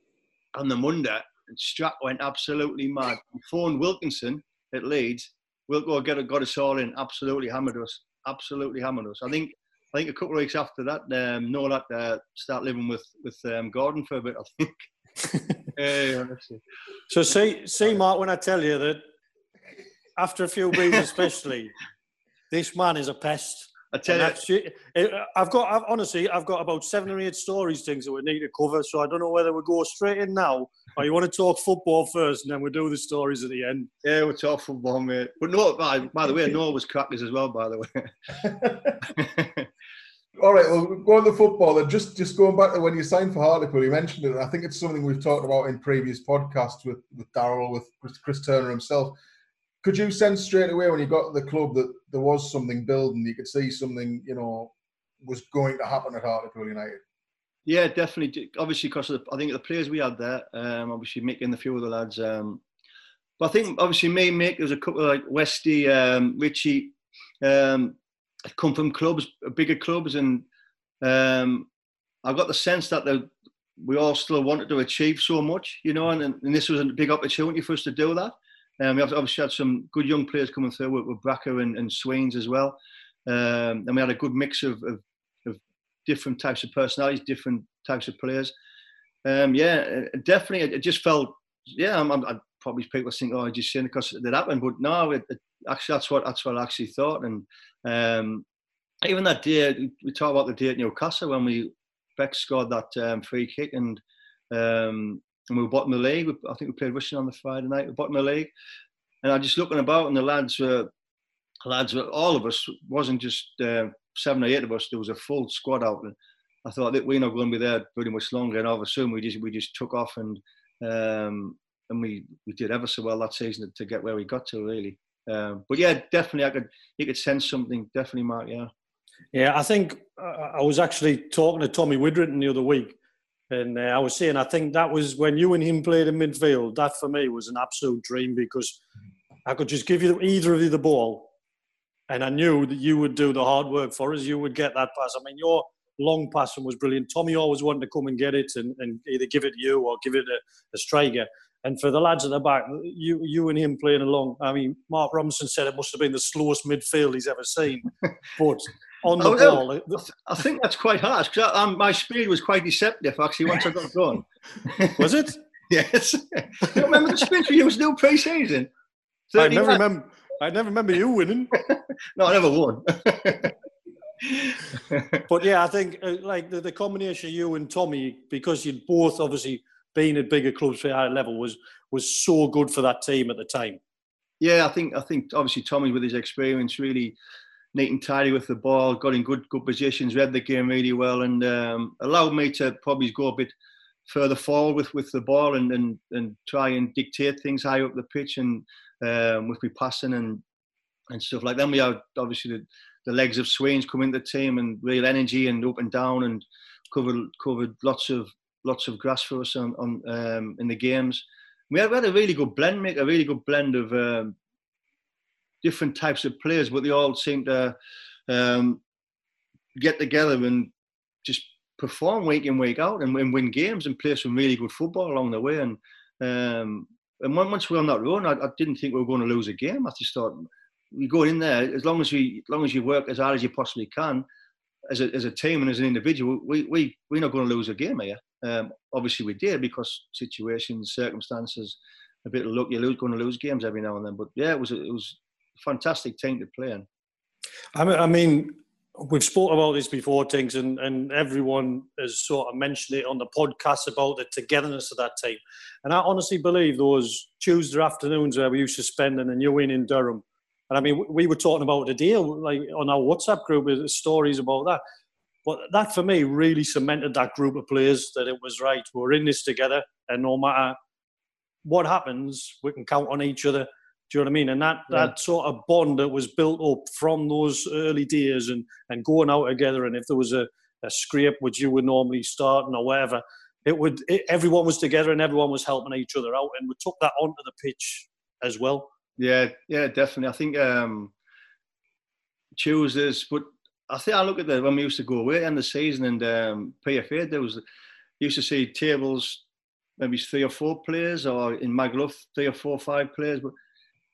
on the Monday, and Strack went absolutely mad. He phoned Wilkinson at Leeds. Wilco got, got us all in, absolutely hammered us, absolutely hammered us. I think I think a couple of weeks after that, um, Noel had to start living with with um, Gordon for a bit. I think. yeah, so see, see, Mark, when I tell you that after a few beers, especially, this man is a pest. I tell you, I've got I've, honestly, I've got about seven or eight stories things that we need to cover. So I don't know whether we go straight in now or you want to talk football first, and then we do the stories at the end. Yeah, we'll talk football, mate. But no, by, by the way, Noel was crackers as well. By the way. All right, well, going to football. And just just going back to when you signed for Hartlepool, you mentioned it. I think it's something we've talked about in previous podcasts with with Daryl, with Chris Turner himself could you sense straight away when you got to the club that there was something building? You could see something, you know, was going to happen at Hartlepool United. Yeah, definitely. Obviously, because I think the players we had there, um, obviously making the few of the lads. Um, but I think obviously me, Mick, there's a couple of like Westy, um, Richie, um, come from clubs, bigger clubs, and um, I got the sense that the, we all still wanted to achieve so much, you know, and, and this was a big opportunity for us to do that. Um, we obviously had some good young players coming through with, with Bracker and, and Swains as well. Um, and we had a good mix of, of, of, different types of personalities, different types of players. Um, yeah, definitely. It just felt, yeah, I'm, I'm, probably people think, oh, I just saying because it happened, but no, it, it, actually that's what that's what I actually thought. And um, even that day, we talked about the day at Newcastle when we Beck scored that um, free kick and um, and we were bottom of the league. I think we played Rushden on the Friday night. We were bottom of the league, and I just looking about, and the lads were, lads were, all of us wasn't just uh, seven or eight of us. There was a full squad out, and I thought that we're not going to be there very much longer. And all of a sudden, we just we just took off, and um, and we we did ever so well that season to get where we got to really. Um, but yeah, definitely, I could you could sense something. Definitely, Mark. Yeah. Yeah, I think uh, I was actually talking to Tommy Widdrington the other week, and uh, I was saying, I think that was when you and him played in midfield. That for me was an absolute dream because I could just give you either of you the ball, and I knew that you would do the hard work for us. You would get that pass. I mean, your long passing was brilliant. Tommy always wanted to come and get it and, and either give it to you or give it a, a striker. And for the lads at the back, you you and him playing along. I mean, Mark Robinson said it must have been the slowest midfield he's ever seen, but on the oh, ball. I think that's quite harsh because um, my speed was quite deceptive actually once I got going. was it? yes. you remember the sprint used to do pre-season? I never remember. I never remember you winning. no, I never won. but yeah, I think uh, like the, the combination of you and Tommy, because you'd both obviously been at bigger clubs for higher level, was was so good for that team at the time. Yeah, I think I think obviously Tommy with his experience really neat and tidy with the ball, got in good good positions, read the game really well, and um, allowed me to probably go a bit further forward with, with the ball and, and and try and dictate things high up the pitch and um, with me passing and and stuff like that. We had obviously the, the legs of Swains come into the team and real energy and up and down and covered covered lots of lots of grass for us on, on um, in the games. We had, we had, a really good blend, make a really good blend of um, different types of players, but they all seem to um, get together and just perform week in week out and, and, win games and play some really good football along the way. And um, and once we were on that run, I, I, didn't think we were going to lose a game. I just thought we go in there as long as we as long as you work as hard as you possibly can as a, as a team and as an individual. We we we're not going to lose a game here. Um, obviously, we did because situations, circumstances, a bit of luck. You're going to lose games every now and then. But yeah, it was it was fantastic team to play in. I mean, we've spoken about this before, Tinks, and, and everyone has sort of mentioned it on the podcast about the togetherness of that team. And I honestly believe those Tuesday afternoons where we used to spend in the New Inn in Durham. And I mean, we were talking about the deal, like on our WhatsApp group, with stories about that. But that for me really cemented that group of players that it was right. We're in this together, and no matter what happens, we can count on each other do you know what I mean? And that, yeah. that sort of bond that was built up from those early days and, and going out together. And if there was a, a scrape which you would normally start or whatever, it would it, everyone was together and everyone was helping each other out, and we took that onto the pitch as well. Yeah, yeah, definitely. I think um, Tuesdays, but I think I look at the when we used to go away in the season and um, PFA, there was used to see tables maybe three or four players, or in Magaluf three or four, five players, but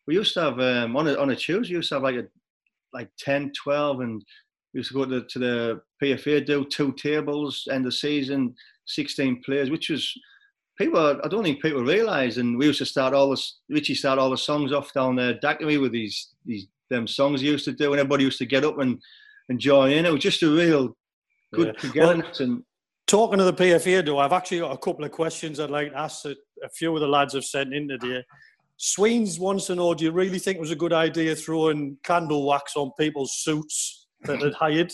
we used to have um, on a on a Tuesday, we used to have like a like 10, 12, and we used to go to, to the PFA, do two tables, end of season, 16 players, which was people. I don't think people realise. And we used to start all this. Richie started all the songs off down there, Daiquiri with these these them songs he used to do, and everybody used to get up and and join in. It was just a real good yeah. togetherness well, and. Talking to the PFA, though, I've actually got a couple of questions I'd like to ask that a few of the lads have sent in today. Sweens wants to know: Do you really think it was a good idea throwing candle wax on people's suits that had hired?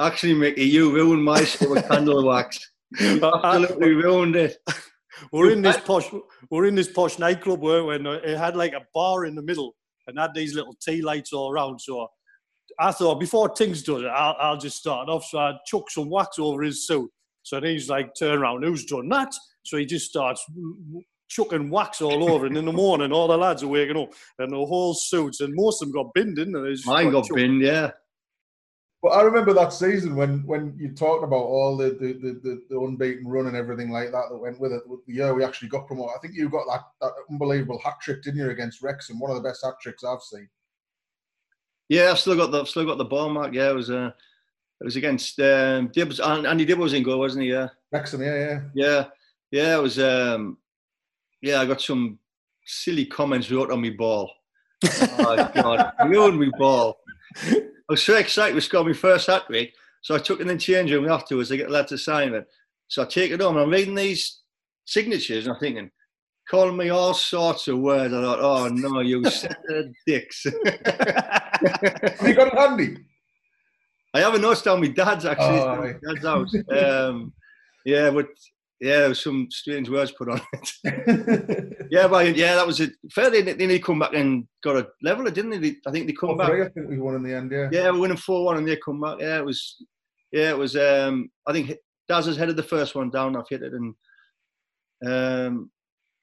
Actually, Mickey, you ruined my suit with candle wax. You uh, absolutely ruined it. We're in this posh. We're in this posh nightclub where when uh, it had like a bar in the middle and had these little tea lights all around. So I thought before Tinks does it, I'll, I'll just start off. So I chuck some wax over his suit. So then he's like, turn around, who's done that? So he just starts chucking wax all over. And in the morning, all the lads are waking up and the whole suits, and most of them got binned, didn't they? Mine got chucked. binned, yeah. But I remember that season when when you talked about all the the, the, the unbeaten run and everything like that that went with it. The year we actually got promoted, I think you got that, that unbelievable hat trick, didn't you, against Wrexham? One of the best hat tricks I've seen. Yeah, I've still got the still got the ball mark. Yeah, it was uh, it was against um, Dibbs. And Andy Dibb was in goal, wasn't he? Yeah. Wrexham, yeah, yeah. Yeah, yeah. It was um, yeah, I got some silly comments wrote on me ball. oh God, ruined me ball. I was so excited we scored my first hat trick, so I took it in the change room afterwards to get a letter to sign it. So I take it home and I'm reading these signatures and I'm thinking, calling me all sorts of words. I thought, oh no, you set of dicks. you got it handy? I have a note down my dad's actually. Oh, dad's house. Um, yeah, but yeah, there was some strange words put on it. yeah, but yeah, that was it. Fair, then they come back and got a leveler, didn't they? I think they come oh, back. I think we won in the end. Yeah. Yeah, we winning four one, and they come back. Yeah, it was. Yeah, it was. Um, I think Daz has headed the first one down. I've hit it, and um,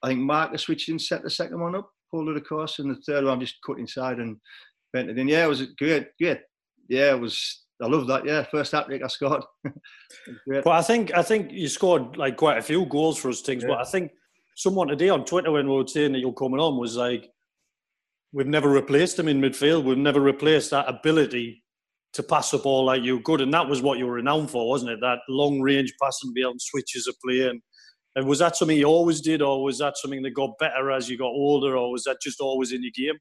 I think Marcus switched in, set the second one up, pulled it across, and the third one just cut inside and bent it in. Yeah, it was great. Great. Yeah, it was I love that. Yeah, first hat trick I scored. but I think I think you scored like quite a few goals for us Tinks. Yeah. But I think someone today on Twitter when we were saying that you're coming on was like, we've never replaced him in midfield. We've never replaced that ability to pass the ball like you good, and that was what you were renowned for, wasn't it? That long range passing beyond switches of play. And, and was that something you always did, or was that something that got better as you got older, or was that just always in your game?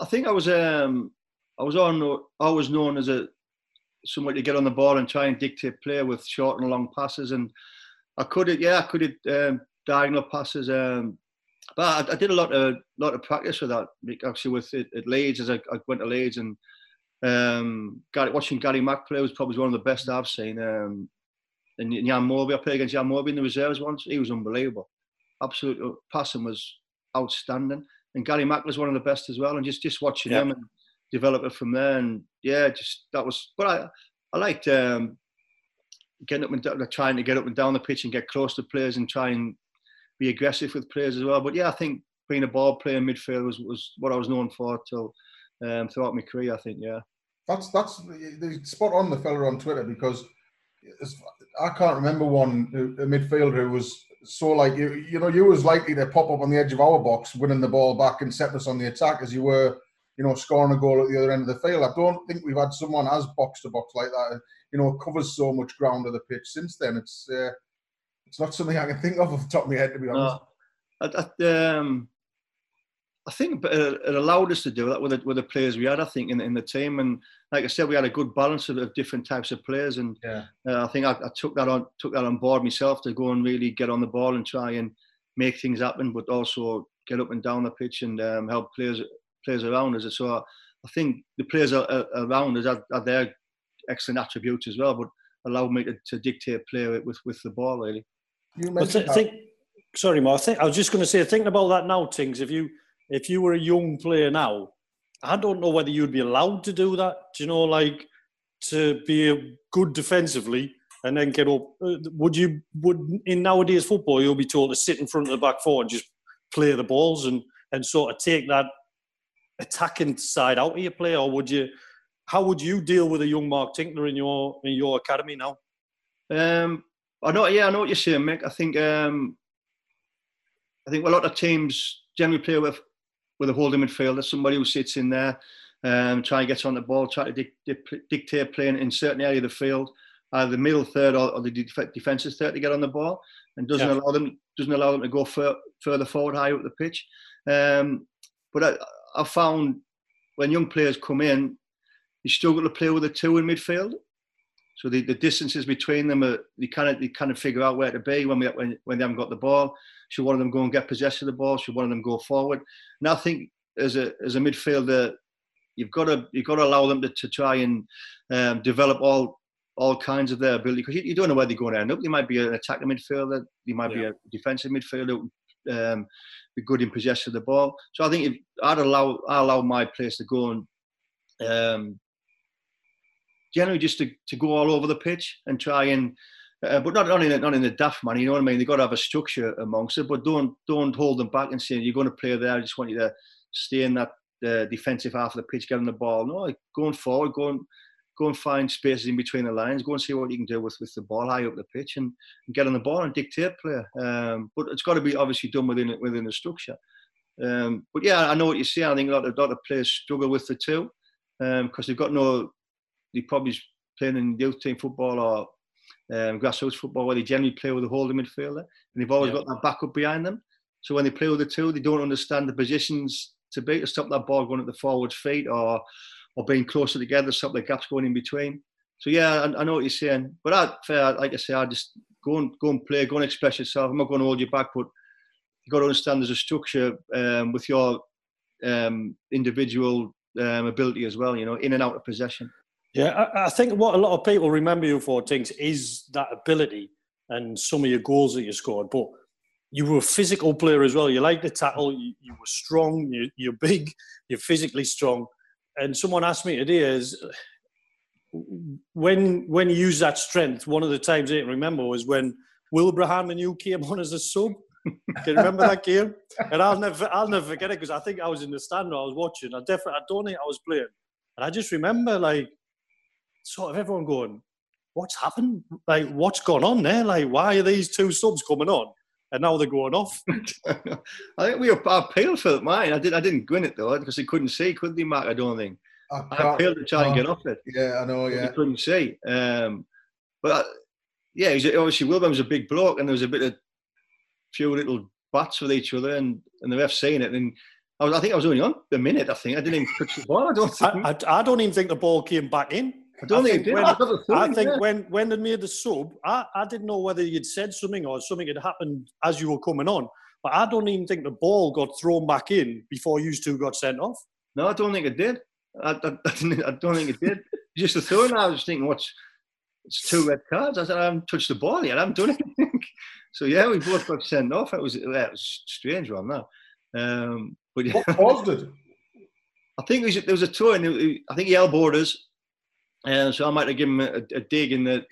I think I was um, I was on always known as a somebody to get on the ball and try and dictate play with short and long passes, and I could it yeah I could um, diagonal passes. Um, but I, I, did a lot of lot of practice with that actually with it at Leeds as I, I went to Leeds and um, Gary, watching Gary Mack play was probably one of the best I've seen. Um, and Jan Molby, I played against Jan Molby in the reserves once. He was unbelievable. Absolute uh, passing was outstanding. And Gary Mack was one of the best as well. And just just watching yeah. him and develop it from there. And yeah, just that was. But I I liked um, getting up and down, trying to get up and down the pitch and get close to players and try and be aggressive with players as well. But yeah, I think being a ball player midfield was, was what I was known for till um, throughout my career. I think, yeah. That's that's spot on the fella on Twitter because I can't remember one a midfielder who was so like you you know you was likely to pop up on the edge of our box, winning the ball back and set us on the attack as you were you know scoring a goal at the other end of the field. I don't think we've had someone as box to box like that. You know, covers so much ground of the pitch since then. It's uh, it's not something I can think of off the top of my head, to be honest. No, I, I, um, I think it allowed us to do that with the, with the players we had. I think in, in the team, and like I said, we had a good balance of, of different types of players, and yeah. uh, I think I, I, took that on took that on board myself to go and really get on the ball and try and make things happen, but also get up and down the pitch and um, help players players around us. So I, I think the players are, are around us are, are their excellent attributes as well, but allowed me to, to dictate play with with the ball really. You mentioned th- think, sorry, Mark. I, think, I was just going to say, thinking about that now, Tinks. If you if you were a young player now, I don't know whether you'd be allowed to do that. Do you know, like to be good defensively and then get up? Uh, would you would in nowadays football you'll be told to sit in front of the back four and just play the balls and and sort of take that attacking side out of your play, or would you? How would you deal with a young Mark Tinkler in your in your academy now? Um, I know, yeah, I know what you're saying, Mick. I think um, I think a lot of teams generally play with with a holding midfielder, somebody who sits in there, um, try and get on the ball, try to dic- dic- dictate playing in certain area of the field, either the middle third or, or the def- defensive third to get on the ball, and doesn't yeah. allow them doesn't allow them to go fur- further forward, higher up the pitch. Um, but I, I found when young players come in, you struggle to play with the two in midfield. So the, the distances between them are you kind of you kind of figure out where to be when we when, when they haven't got the ball. Should one of them go and get possession of the ball? Should one of them go forward? And I think as a as a midfielder, you've got to you've got to allow them to, to try and um, develop all all kinds of their ability because you, you, don't know where they're going to end up. They might be an attacking midfielder, they might yeah. be a defensive midfielder, um, be good in possession of the ball. So I think if I'd allow I allow my players to go and um, generally just to, to go all over the pitch and try and uh, but not, not in a, not in the daft manner, you know what I mean? They've got to have a structure amongst it, but don't don't hold them back and say you're going to play there. I just want you to stay in that uh, defensive half of the pitch, getting the ball. No, going forward, go and go and find spaces in between the lines. Go and see what you can do with, with the ball high up the pitch and, and get on the ball and dictate play. Um, but it's got to be obviously done within within the structure. Um, but yeah, I know what you're saying. I think a lot of, a lot of players struggle with the two because um, they've got no they probably playing in youth team football or um, grassroots football where they generally play with a holding midfielder and they've always yeah. got that backup behind them. So when they play with the two, they don't understand the positions to be to stop that ball going at the forward feet or or being closer together, stop the gaps going in between. So yeah, I, I know what you're saying, but I, fair, like I say, I just go and go and play, go and express yourself. I'm not going to hold you back, but you've got to understand there's a structure um, with your um, individual um, ability as well. You know, in and out of possession. Yeah, I, I, think what a lot of people remember you for, Tinks is that ability and some of your goals that you scored. But you were a physical player as well. You liked to tackle. You, you were strong. You, you're big. You're physically strong. And someone asked me today is when when you use that strength. One of the times I remember was when Wilbraham and you came on as a sub. Can you remember that game? And I'll never I'll never forget it because I think I was in the stand or I was watching. I definitely I don't think I was playing. And I just remember like sort of everyone going, what's happened? Like, what's gone on there? Like, why are these two subs coming on? And now they're going off. I think we appealed I pale for mine. I did. I didn't win it though because he couldn't see, could they, Mark? I don't think. I, I failed to try and get off it. Yeah, I know. Yeah, you couldn't see. Um, but uh, yeah, he's obviously Wilbraham was a big bloke, and there was a bit of few little bats with each other, and and the ref saying it, and I, was, I think I was only on the minute. I think I didn't even touch the ball. I don't. Think. I, I, I don't even think the ball came back in. I don't I think, think, when, I think yeah. when when they made the sub, I, I didn't know whether you'd said something or something had happened as you were coming on. But I don't even think the ball got thrown back in before you two got sent off. No, I don't think it did. I, I, I don't think it did. Just the throw, and I was thinking, what's it's two red cards. I said, I haven't touched the ball yet. I haven't done anything. so yeah, we both got sent off. It was, it was strange one that. Um, but yeah. What caused it? I think was, there was a tour, and I think he elbowed us, and so I might have given him a, a, dig in the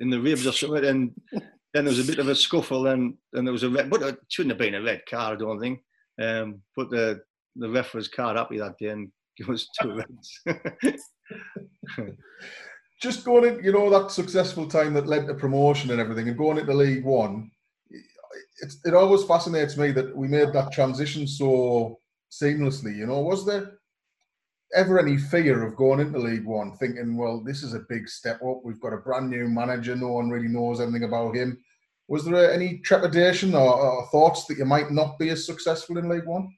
in the ribs or something. And then there was a bit of a scuffle, and and there was a red, but it shouldn't have been a red card, I don't think. Um, but the the ref was card happy that day and it was two reds. Just going in, you know, that successful time that led to promotion and everything, and going into League One, it, it always fascinates me that we made that transition so seamlessly. You know, was there ever any fear of going into League One, thinking, well, this is a big step up. We've got a brand new manager. No one really knows anything about him. Was there any trepidation or, or thoughts that you might not be as successful in League One?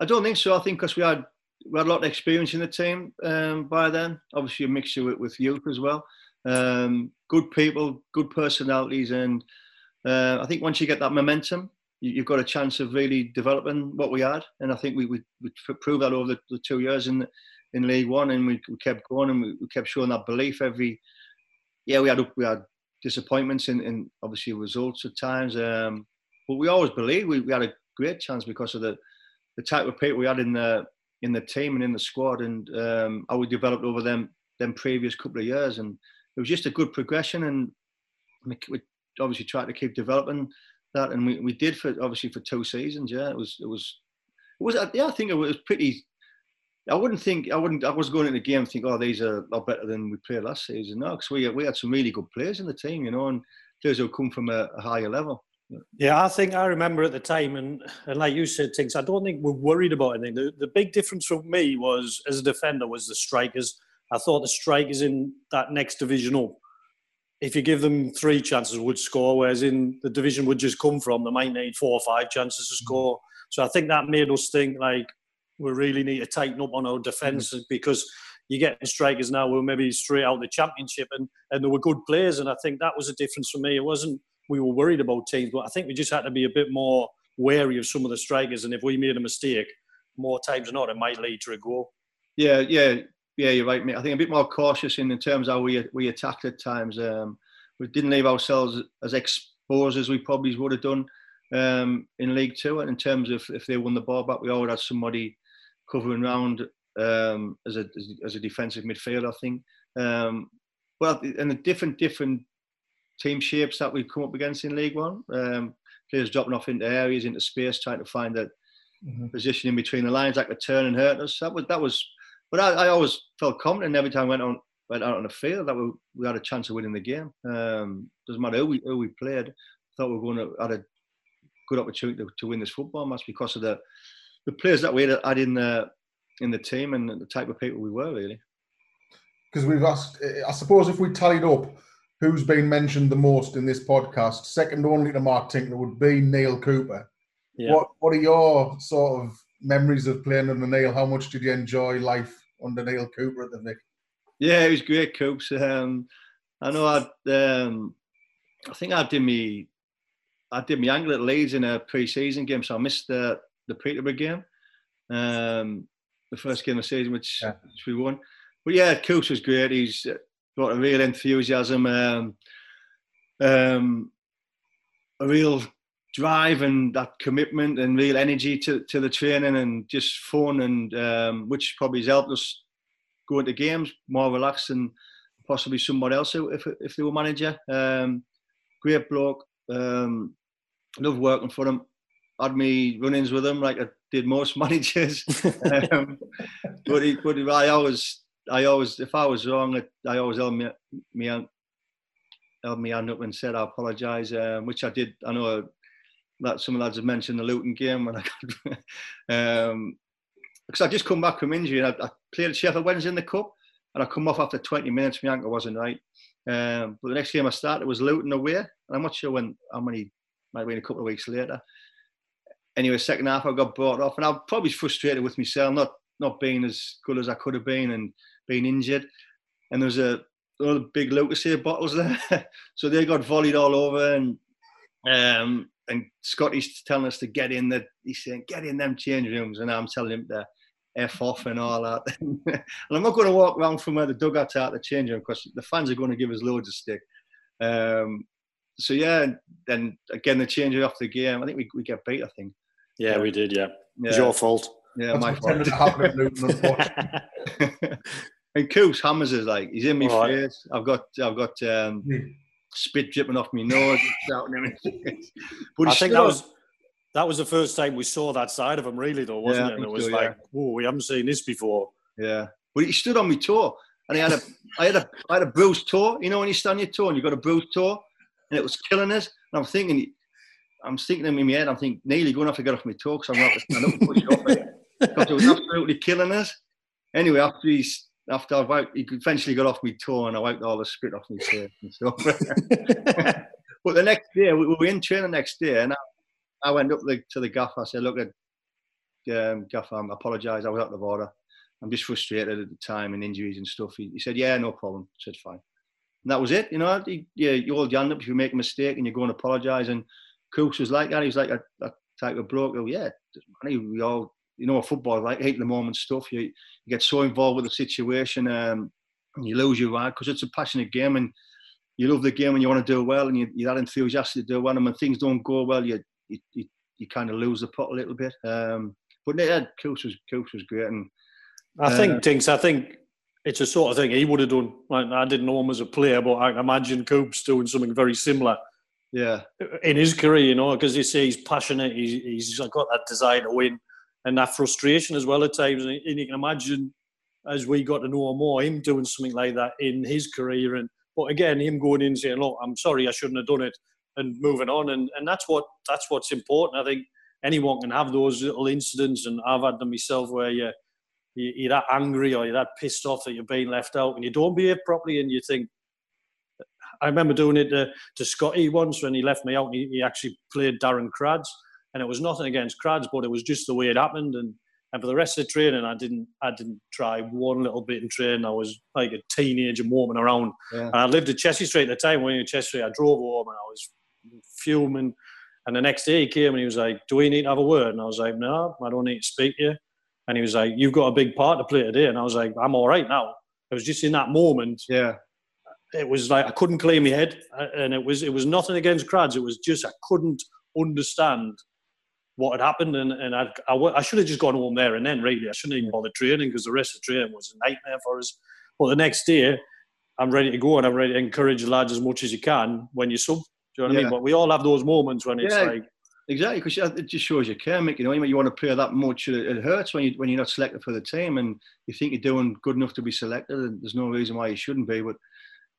I don't think so. I think because we had we had a lot of experience in the team um, by then. Obviously, a mixture with, with youth as well. Um, good people, good personalities, and uh, I think once you get that momentum, you, have got a chance of really developing what we had. And I think we we proved that over the, the, two years in in League One, and we, we kept going and we, we, kept showing that belief every. Yeah, we had we had disappointments in, in obviously results at times, um, but we always believed we, we had a great chance because of the the type of people we had in the in the team and in the squad, and um, how we developed over them them previous couple of years, and it was just a good progression, and we obviously tried to keep developing that, and we, we did for obviously for two seasons. Yeah, it was it was it was uh, yeah I think it was pretty. I wouldn't think I wouldn't I was going into the game and think oh these are a lot better than we played last season. No, because we we had some really good players in the team, you know, and players who come from a, a higher level. Yeah, I think I remember at the time, and, and like you said, Tinks. I don't think we're worried about anything. The, the big difference for me was as a defender was the strikers. I thought the strikers in that next division up, if you give them three chances, would score. Whereas in the division would just come from, they might need four or five chances to mm. score. So I think that made us think like we really need to tighten up on our defence mm-hmm. because you're getting strikers now who maybe straight out the championship and, and they were good players. And I think that was a difference for me. It wasn't we were worried about teams, but I think we just had to be a bit more wary of some of the strikers. And if we made a mistake, more times than not, it might lead to a goal. Yeah, yeah, yeah. You're right, mate. I think a bit more cautious in, in terms of how we we attacked at times. Um, we didn't leave ourselves as exposed as we probably would have done um, in League Two. And in terms of if they won the ball back, we always had somebody covering round um, as a as a defensive midfielder. I think. Um, well, and the different different team shapes that we've come up against in League One. Um, players dropping off into areas, into space, trying to find that mm-hmm. position in between the lines, like the turn and hurt us. That was that was. But I, I always felt confident every time I went on went out on the field that we, we had a chance of winning the game. Um, doesn't matter who we who we played. I thought we were going to had a good opportunity to, to win this football match because of the the players that we had, had in the in the team and the type of people we were really. Because we've asked, I suppose, if we tallied up who's been mentioned the most in this podcast, second only to Mark Tinkler, would be Neale Cooper. Yeah. What What are your sort of memories of playing under Neale? How much did you enjoy life under Neale Cooper at the Vic? Yeah, it was great, Coops. Um, I know I'd, um, I think I did me, I did my ankle at Leeds in a pre-season game, so I missed the the Peterborough game, um, the first game of the season, which, yeah. which we won. But yeah, Coops was great. He's got a real enthusiasm, um, um, a real drive and that commitment and real energy to, to the training and just fun and um, which probably has helped us go into games more relaxed than possibly somebody else if, if they were manager. Um, great bloke. Um, love working for him. Had me run-ins with him like I did most managers. um, but, he, but I always I always, if I was wrong, I always held me, me held me hand up and said I apologise, um, which I did. I know that some of the lads have mentioned the Luton game when I got, um, because I just come back from injury and I, I played at Sheffield Wednesday in the cup, and I come off after 20 minutes. My ankle wasn't right. Um, but the next game I started was Luton away. And I'm not sure when how many might have been a couple of weeks later. Anyway, second half I got brought off, and I was probably frustrated with myself, not not being as good as I could have been, and being injured. And there was a all the big Lucozade bottles there, so they got volleyed all over, and um, and Scotty's telling us to get in the, he's saying, get in them change rooms. And I'm telling him to F off and all that. and I'm not going to walk around from where the dugouts are to change room because the fans are going to give us loads of stick. Um, so yeah, then again, the change off the game. I think we, we get beat, I think. Yeah, we did, yeah. yeah. It's your fault. Yeah, That's my fault. and Coops hammers is like, he's in my oh, face. I've got, I've got, um, spit dripping off my nose, But I think that was that was the first time we saw that side of him, really, though, wasn't yeah, it? And it was so, like, yeah. whoa, we haven't seen this before. Yeah, but he stood on my toe, and he had a, I had a, I had a bruised toe. You know, when you stand your toe and you have got a bruised toe, and it was killing us. And I'm thinking, I'm thinking in my head, I'm thinking, nearly going to have to get off my toe because I'm not to stand up and push it off because it was absolutely killing us. Anyway, after he's after I wiped, he eventually got off my toe and I wiped all the spit off my face and stuff. but the next day, we were in training the next day, and I, I went up the, to the gaffer. I said, "Look, um, gaffer, I apologise. I was out of order. I'm just frustrated at the time and injuries and stuff." He, he said, "Yeah, no problem." I said, "Fine." And that was it. You know, he, yeah, you hold your hand up if you make a mistake and you go and apologise. And Coops was like that. He was like a, a type of bloke. Oh, yeah, we all you know, football like hate the moment stuff. You, you get so involved with the situation, um, and you lose your ride because it's a passionate game, and you love the game and you want to do well, and you, you're that enthusiastic to do well. And when things don't go well, you you, you, you kind of lose the pot a little bit. Um, but yeah, Coops was Coops was great, and I uh, think Tinks. I think it's a sort of thing he would have done. Like, I didn't know him as a player, but I imagine Coops doing something very similar. Yeah, in his career, you know, because you see he's passionate. He's, he's got that desire to win and that frustration as well at times. And you can imagine as we got to know more, him doing something like that in his career. And but again, him going in saying, "Look, I'm sorry, I shouldn't have done it," and moving on. And and that's what that's what's important. I think anyone can have those little incidents, and I've had them myself where you. You're that angry or you're that pissed off that you're being left out and you don't behave properly and you think, I remember doing it to, to Scotty once when he left me out. He, he actually played Darren Crads, and it was nothing against Crads, but it was just the way it happened. And and for the rest of the training, I didn't I didn't try one little bit in training. I was like a teenager warming around. Yeah. And I lived at Chelsea Street at the time. When in Chelsea Street, I drove home and I was fuming. And the next day he came and he was like, "Do we need to have a word?" And I was like, "No, I don't need to speak to you." And he was like, "You've got a big part to play today." And I was like, "I'm all right now." It was just in that moment. Yeah. It was like I couldn't clear my head, and it was it was nothing against Crads. It was just I couldn't understand what had happened, and, and I, I, I should have just gone home there and then. Really, I shouldn't even bother training because the rest of the training was a nightmare for us. But the next day, I'm ready to go and I'm ready to encourage the lads as much as you can when you sub. Do you know what yeah. I mean? But we all have those moments when it's yeah, like exactly because it just shows you care, Mick. You know, you want to play that much. It hurts when you when you're not selected for the team and you think you're doing good enough to be selected, and there's no reason why you shouldn't be. But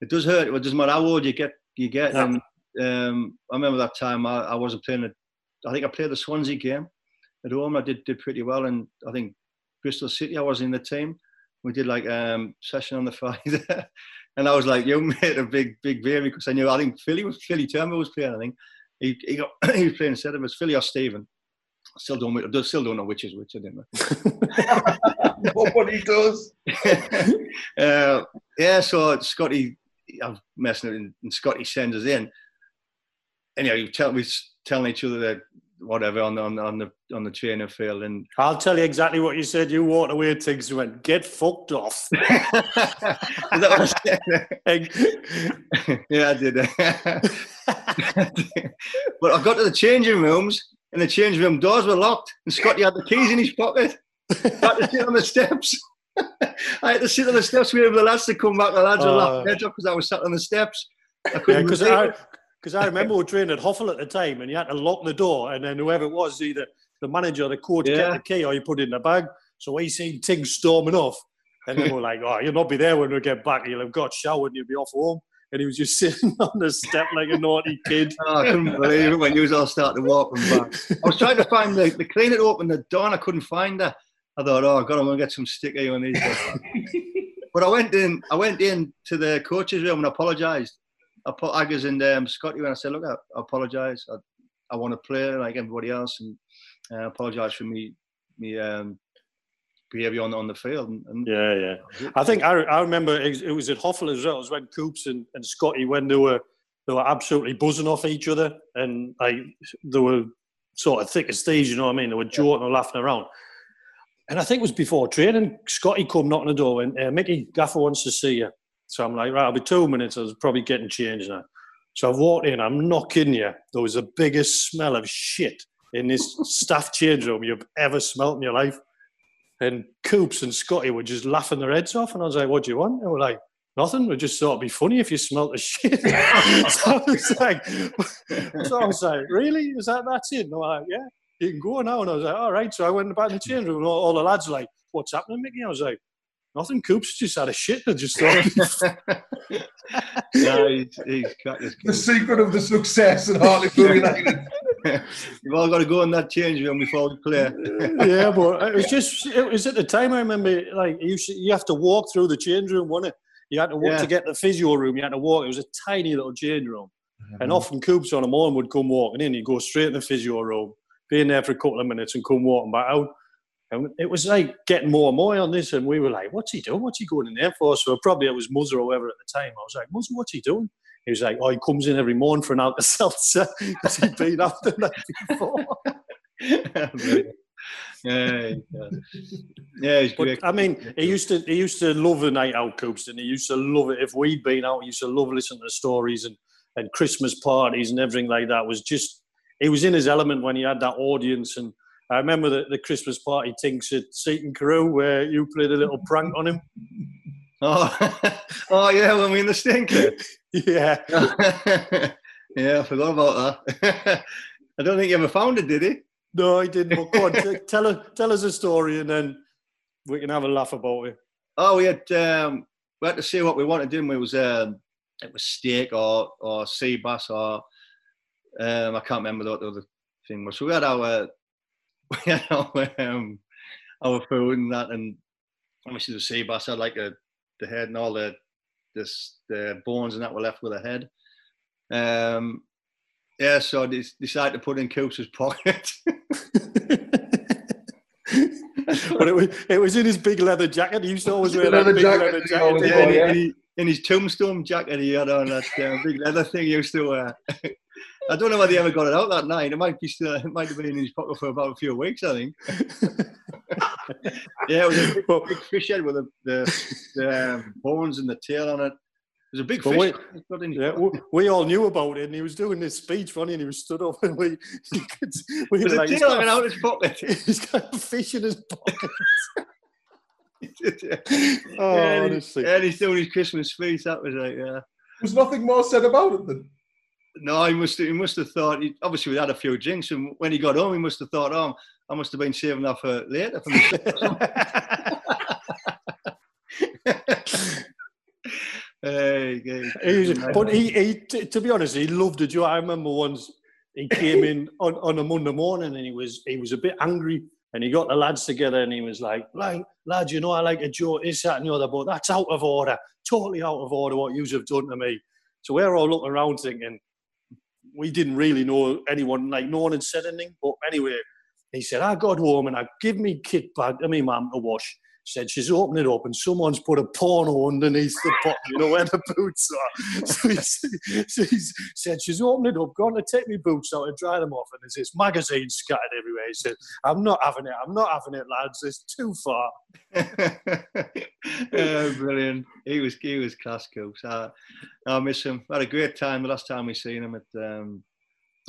it does hurt. It doesn't matter how old you get. You get. Yeah. And um, I remember that time I, I wasn't playing. I think I played the Swansea game at home. I did did pretty well, and I think Bristol City I was in the team. We did like um session on the Friday, and I was like, "You made a big big baby," because I knew I think Philly was Philly Turnbull was playing. I think he he, got, he was playing instead of us, Philly or Stephen. Still don't still don't know which is which. I didn't. Nobody does. uh, yeah, so Scotty, I'm messing it, and Scotty sends us in. Anyway, you tell me telling each other that whatever on, on, on the on the training field and I'll tell you exactly what you said. You walked away and Tinks went, get fucked off. yeah, I did. but I got to the changing rooms and the changing room doors were locked and Scotty had the keys in his pocket. I had to sit on the steps. I had to sit on the steps waiting for the lads to come back. The lads were uh, laughing because I was sat on the steps. I couldn't yeah, because I remember we were training at Hoffel at the time, and you had to lock the door, and then whoever it was, either the manager or the coach yeah. kept the key, or you put it in the bag. So we seen Tinks storming off, and then we're like, "Oh, you'll not be there when we get back. You'll have got showered, and you'll be off home." And he was just sitting on the step like a naughty kid. Oh, I couldn't believe it when you was all starting to walk and back. I was trying to find the, the cleaner to open the door, and I couldn't find her. I thought, oh God, I'm gonna get some sticky on these. but I went in, I went in to the coach's room and apologised. I put Aggers in there and um, Scotty when I said, look, I, I apologise. I, I want to play like everybody else, and uh, apologise for me, me um, behaviour on, on the field. And, and yeah, yeah. I think I, I remember it, it was at Hoffel as well. It was when Coops and, and Scotty when they were they were absolutely buzzing off each other, and like they were sort of thick as thieves. You know what I mean? They were joking and laughing around. And I think it was before training. Scotty come knocking the door and uh, Mickey Gaffer wants to see you. So I'm like, right, I'll be two minutes. I was probably getting changed now. So I've walked in. I'm not kidding you. There was the biggest smell of shit in this staff change room you've ever smelt in your life. And Coops and Scotty were just laughing their heads off. And I was like, what do you want? And they were like, nothing. We just thought it'd be funny if you smelt the shit. so I was like, so I was like, really? Is that that's it? And they're like, yeah, you can go now. And I was like, all right. So I went back in the change room, and all, all the lads were like, what's happening, Mickey? I was like, nothing. Coops just had a shit. I just thought. yeah, he's, he's the secret of the success at Hartlepool United. You've all got to go in that change room before we play. yeah, but it was just, it was at the time I remember, like, you, you have to walk through the change room, wasn't it? You had to walk yeah. to get the physio room. You had to walk. It was a tiny little change room, mm-hmm. and often Coops on a morning would come walking in. He'd go straight in the physio room, be in there for a couple of minutes, and come walking back out. And it was like getting more and more on this, and we were like, "What's he doing? What's he going in there for?" So probably it was Muzzer or whoever at the time. I was like, "Muzzer, what's he doing?" He was like, "Oh, he comes in every morning for an Alka Seltzer because he'd been up the night before." yeah, yeah, but, I mean, he used to he used to love the night out, Coops, and he used to love it. If we'd been out, he used to love listening to stories and and Christmas parties and everything like that. Was just he was in his element when he had that audience. And I remember the, the Christmas party things at Seaton Carew where you played a little prank on him. Oh, oh yeah, when we in the stinker. yeah, yeah, I forgot about that. I don't think he ever found it, did he? No, I didn't. But go on, tell us tell us a story, and then we can have a laugh about it. Oh, we had um, we had to see what we wanted, didn't we? It was um, it was steak or or sea bass or um, I can't remember what the other thing was. So we had our we had our um, our food and that, and obviously the sea bass had like a the head and all the this the bones and that were left with the head. Um, yeah, so I decided to put in Coops's pocket. but it was, it was in his big leather jacket. He used to always wear that big jacket leather jacket. Yeah, yeah. He, in his tombstone jacket, he had on that uh, big leather thing he used to wear. I don't know whether he ever got it out that night. It might be still, it might have been in his pocket for about a few weeks, I think. yeah, it was a big, big fish head with the, the, the um, bones and the tail on it. There's a big fish. We, yeah, we, we, all knew about it, and he was doing this speech funny, and he was stood up, and we, could, we were like, tail hanging out his pocket. He's got a fish in his pocket. oh, yeah, honestly. And he's doing his Christmas speech. That was like, yeah. There's nothing more said about it than. No, he must. have, He must have thought. He, obviously, we had a few drinks, and when he got home, he must have thought, "Oh, I must have been saving that uh, for later." For Hey, he was, but he, he, to be honest, he loved it. I remember once he came in on, on a Monday morning and he was he was a bit angry and he got the lads together and he was like, like lads, you know, I like a joke, this, that, and the other, but that's out of order, totally out of order what you have done to me. So we're all looking around thinking, we didn't really know anyone, like no one had said anything. But anyway, he said, I got home and I give me kit bag, I mean, mum to wash said she's opened it up and someone's put a porno underneath the pot, you know, where the boots are. So he, so said she's opened it up, gone to take me boots out and dry them off, and there's this magazine scattered everywhere. He said, I'm not having it, I'm not having it, lads, it's too far. oh, brilliant. He was he was class cool. So I miss him. I had a great time the last time we seen him at um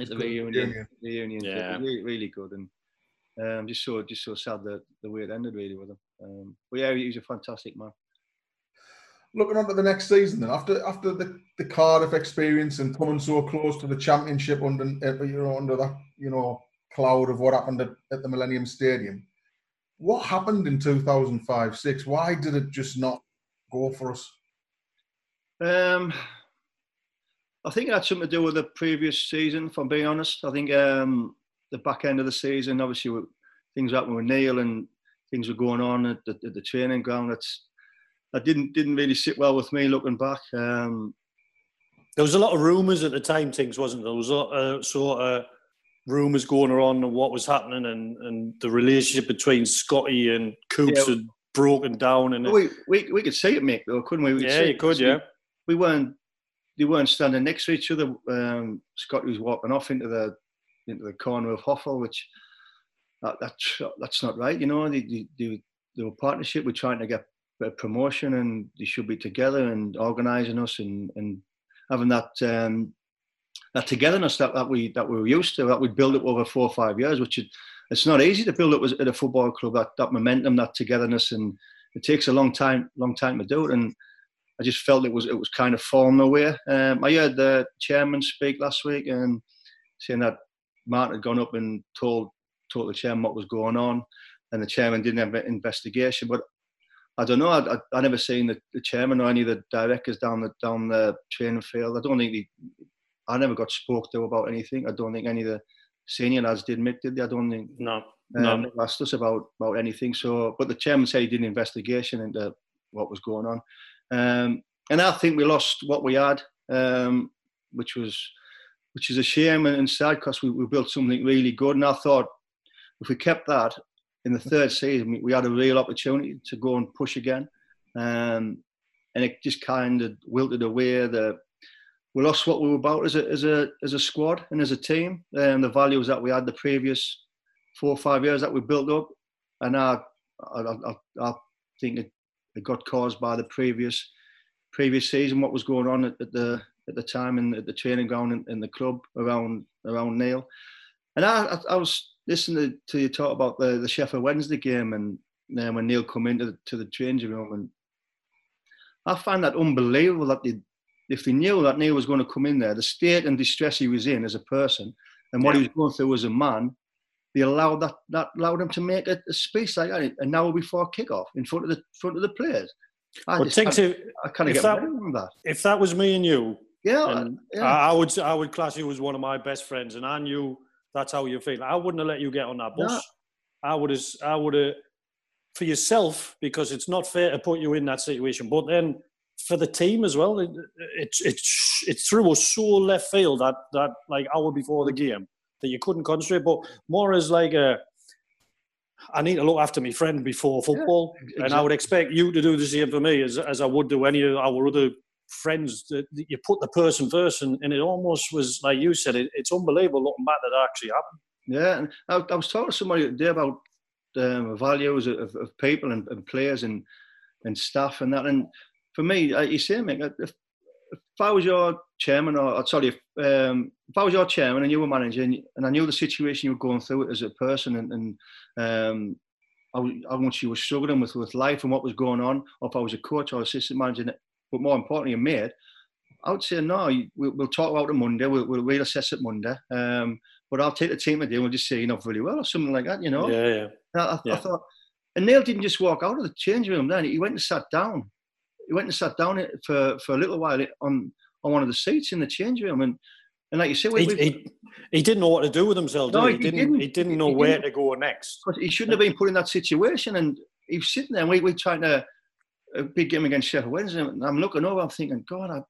at the reunion. Reunion. Yeah. Really, really good and um, just so just so sad that the way it ended really with him. Um, but yeah, he's a fantastic man. Looking on to the next season, then after after the, the Cardiff experience and coming so close to the championship under uh, you know under that you know cloud of what happened at, at the Millennium Stadium, what happened in 2005 6? Why did it just not go for us? Um, I think it had something to do with the previous season. If I'm being honest, I think um, the back end of the season, obviously, things happened with Neale and things were going on at the, at the training ground. That's that didn't didn't really sit well with me looking back. Um, there was a lot of rumours at the time, things wasn't there? There was a lot of sort of rumours going around on what was happening and, and the relationship between Scotty and Coops yeah. had broken down. And we, we we could see it, Mick, though, couldn't we? we yeah, you could, yeah. We, we weren't they weren't standing next to each other. Um, Scotty was walking off into the into the corner of Hoffel, which that, that's that's not right. You know, they, they, they were partnership. We're trying to get a promotion, and they should be together and organising us and and having that um, that togetherness that, that we that we were used to, that we built up over four or five years, which it's not easy to build up at a football club. That that momentum, that togetherness, and it takes a long time long time to do it. And I just felt it was it was kind of falling away. Um, I heard the chairman speak last week and saying that Martin had gone up and told told the chairman what was going on, and the chairman didn't have an investigation. But I don't know. I, I, I never seen the, the, chairman or any of the directors down the down the training field. I don't think he, I never got spoke to about anything. I don't think any of the senior lads did admit did they? I don't think. No. Um, no. Asked us about about anything. So, but the chairman said he did an investigation into what was going on, um, and I think we lost what we had, um, which was which is a shame and sad because we, we built something really good. And I thought if we kept that in the third season, we had a real opportunity to go and push again. Um, and it just kind of wilted away. The we lost what we were about as a as a as a squad and as a team, and um, the values that we had the previous four or five years that we built up. And I I, I, I think it, it got caused by the previous previous season, what was going on at, at the at the time in the, the training ground in, in, the club around around Neale. And I, I was listening to, you talk about the, the Sheffield Wednesday game and then when Neale come into the, to the changing room and I find that unbelievable that they, if they knew that Neale was going to come in there, the state and distress he was in as a person and what yeah. he was going through as a man, they allowed that that allowed him to make a, a speech like that an hour before kickoff in front of the front of the players. I well, think to, I kind of get that, that. If that was me and you, yeah, yeah. I, I, would I would class you as one of my best friends, and I knew that's how you feel. I wouldn't have let you get on that bus. I would have I would have for yourself because it's not fair to put you in that situation. But then for the team as well, it, it's it's it threw us so left field that that like hour before the game that you couldn't concentrate. But more as like a I need to look after my friend before football, yeah, exactly. and I would expect you to do the same for me as, as I would do any of our other friends. That you put the person first, and, and it almost was like you said. It, it's unbelievable looking back that, that actually happened. Yeah, and I, I was talking to somebody today about um, values of, of people and, and, players and and staff and that. And for me, like you say, Mick, if, if I was your chairman, or, or sorry, if, um, if I was your chairman and you were managing, and, and, I knew the situation you were going through as a person, and, and um, how, much you were struggling with with life and what was going on, or if I was a coach or assistant manager, but more importantly, a made, I would say no. We'll, we'll talk about it Monday. We'll, we'll reassess it Monday. Um, but I'll take the team today and we'll just say you're not really well or something like that. You know? Yeah, yeah. I, yeah. I thought, and Neale didn't just walk out of the change room. Then he went and sat down he went and sat down for, for a little while on, on one of the seats in the change room. And, and like you said, he, he, he, didn't know what to do with himself. No, he? he? didn't, didn't. He didn't know he where didn't. to go next. He shouldn't have been put in that situation. And he was sitting there, and we were trying to a big game against Sheffield Wednesday. And I'm looking over, I'm thinking, God, I,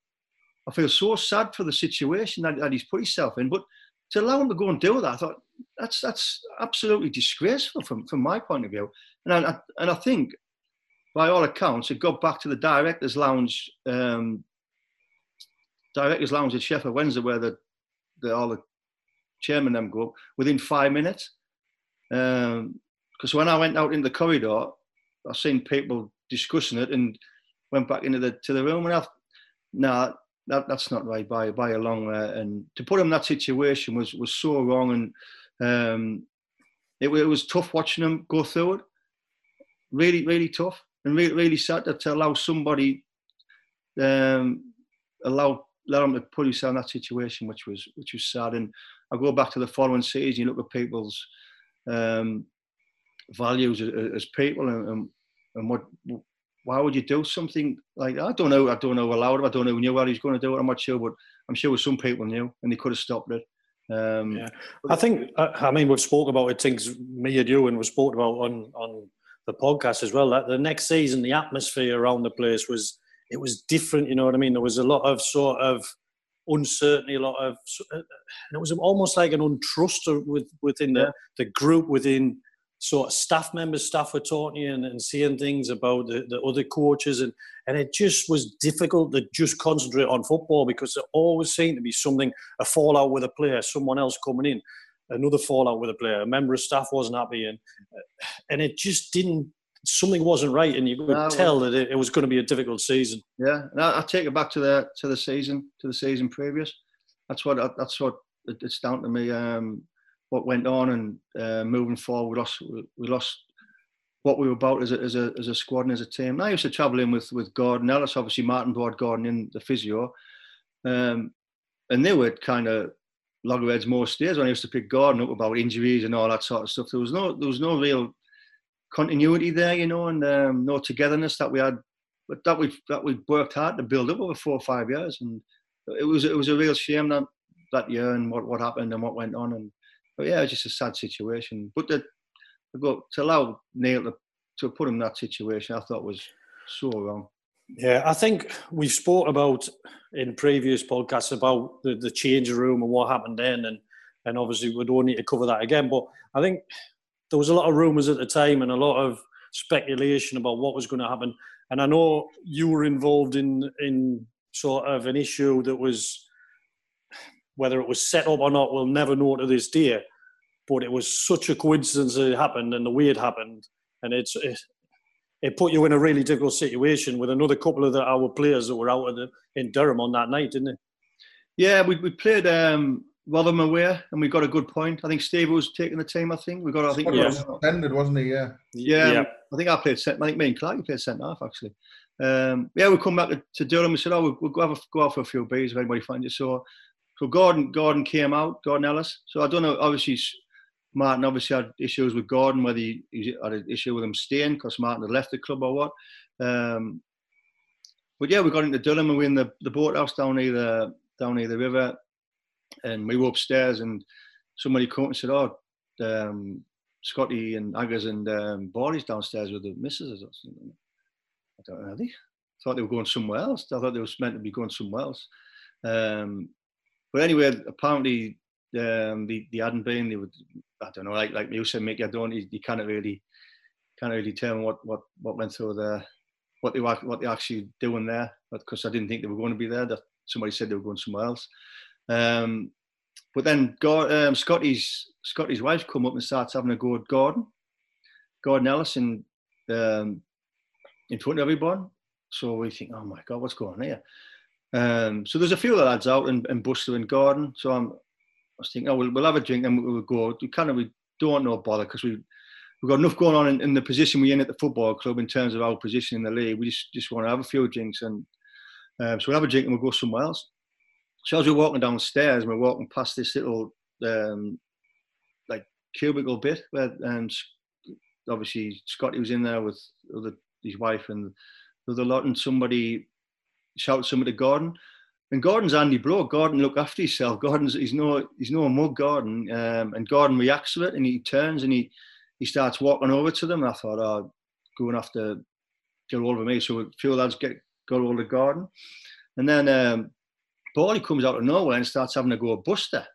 I feel so sad for the situation that, that he's put himself in. But to allow him to go and do that, I thought that's that's absolutely disgraceful from, from my point of view. And I, and I think by all accounts, it got back to the directors' lounge, um, directors' lounge at Sheffield Wednesday, where the, the all the chairman them go within five minutes. Because um, when I went out in the corridor, I seen people discussing it and went back into the to the room and I, nah, that that's not right by by a long way. And to put him in that situation was was so wrong and um, it, it was tough watching him go through it. Really, really tough and really, really sad to, to allow somebody um, allow let him to put himself in that situation, which was which was sad. And I go back to the following season, you look at people's um, values as, as people and, and, and what why would you do something like that? I don't know. I don't know allowed him. I don't know who knew what he was going to do it. I'm not sure, but I'm sure some people knew and they could have stopped it. Um, yeah, I think. I mean, we've spoke about it. Things me and you and we've spoke about on on the podcast as well. That the next season, the atmosphere around the place was it was different. You know what I mean? There was a lot of sort of uncertainty, a lot of, and it was almost like an untrust with, within the, the group, within sort of staff members, staff were talking and, and seeing things about the, the other coaches, and and it just was difficult to just concentrate on football because there always seemed to be something, a fallout with a player, someone else coming in, another fallout with a player, a member of staff wasn't happy, and and it just didn't something wasn't right, and you could no, tell that it, it, was going to be a difficult season. Yeah, and I, I, take it back to the to the season to the season previous. That's what that's what it's down to me. Um, what went on and uh, moving forward, we lost we lost what we were about as a, as a as a squad and as a team. I used to travel in with with Gordon Ellis, obviously Martin brought Gordon in the physio, um, and they were kind of loggerheads most days when I used to pick Gordon up about injuries and all that sort of stuff. There was no there was no real continuity there, you know, and um, no togetherness that we had, but that we that we worked hard to build up over four or five years, and it was it was a real shame that that year and what what happened and what went on, and but yeah, it's just a sad situation. But the, to allow Neale to to put him in that situation, I thought was so wrong. Yeah, I think we've spoke about in previous podcasts about the, the change room and what happened then, and and obviously we don't need to cover that again. But I think there was a lot of rumours at the time and a lot of speculation about what was going to happen. And I know you were involved in in sort of an issue that was whether it was set up or not, we'll never know to this day. But it was such a coincidence that it happened and the way it happened, and it's it, it put you in a really difficult situation with another couple of the, our players that were out the, in Durham on that night, didn't it? Yeah, we, we played um, Rotherham away, and we got a good point. I think Steve was taking the team. I think we got. I think yeah. was ended, wasn't he? Yeah. Yeah. yeah. I think I played. I think me and Clark played centre half actually. Um, yeah, we come back to, to Durham. We said, "Oh, we'll, we'll go have a, go out for a few beers if anybody finds it." So, so Gordon Gordon came out, Gordon Ellis. So I don't know. Obviously, Martin obviously had issues with Gordon, whether he, he had an issue with him staying because Martin had left the club or what. Um, but yeah, we got into Durham and we in the, the boathouse down near the down near the river and we were upstairs and somebody came and said, "Oh, um, Scotty and Aggers and um, Boris downstairs with the missus or something." I don't know. They thought they were going somewhere else. I thought they were meant to be going somewhere else. Um, but anyway, apparently um, they, they hadn't been. They would, I don't know, like like you said, Mickey, I don't. You, you can't really can't really tell what what what went through there, what they were what they actually doing there. Because I didn't think they were going to be there. That somebody said they were going somewhere else. Um, but then um, Scotty's Scotty's wife come up and starts having a go at Gordon, Gordon Ellison, um, in front of everyone. So we think, oh my God, what's going on here? Um, so there's a few of the lads out in, Buster and Gordon. So I'm, I was thinking, oh, we'll, we'll have a drink and we'll go. We kind of we don't know bother because we we've got enough going on in, in, the position we're in at the football club in terms of our position in the league. We just just want to have a few drinks and um, so we'll have a drink and we'll go somewhere else. So as we're walking downstairs, we're walking past this little um, like cubicle bit where um, obviously Scotty was in there with other, his wife and the other lot, and somebody shouted something to Gordon. And Gordon's Andy Blow. Gordon look after himself. Gordon's he's no he's no mug Gordon. Um, and Gordon reacts to it and he turns and he he starts walking over to them. And I thought, oh, going after get hold of me. So a few lads get got hold of Gordon. And then um, Paulie comes out of nowhere and starts having a go at Buster.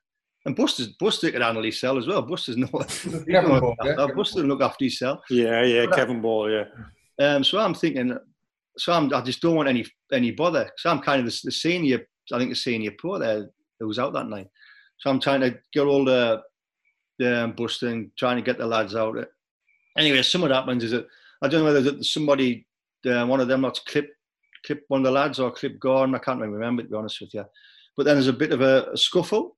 And Buster's Buster can handle his cell as well. Buster's no, Kevin Ball, yeah. Buster look after his cell. Yeah, yeah, but Kevin Ball, yeah. Um, so I'm thinking, so I'm, I just don't want any any bother. So I'm kind of the, the senior, I think the senior pro there who was out that night. So I'm trying to get all the, the um, Buster and trying to get the lads out. Anyway, some what happens is that I don't know whether somebody, uh, one of them, not clipped clip one of the lads or clip Gordon. I can't really remember to be honest with you. But then there's a bit of a, a scuffle,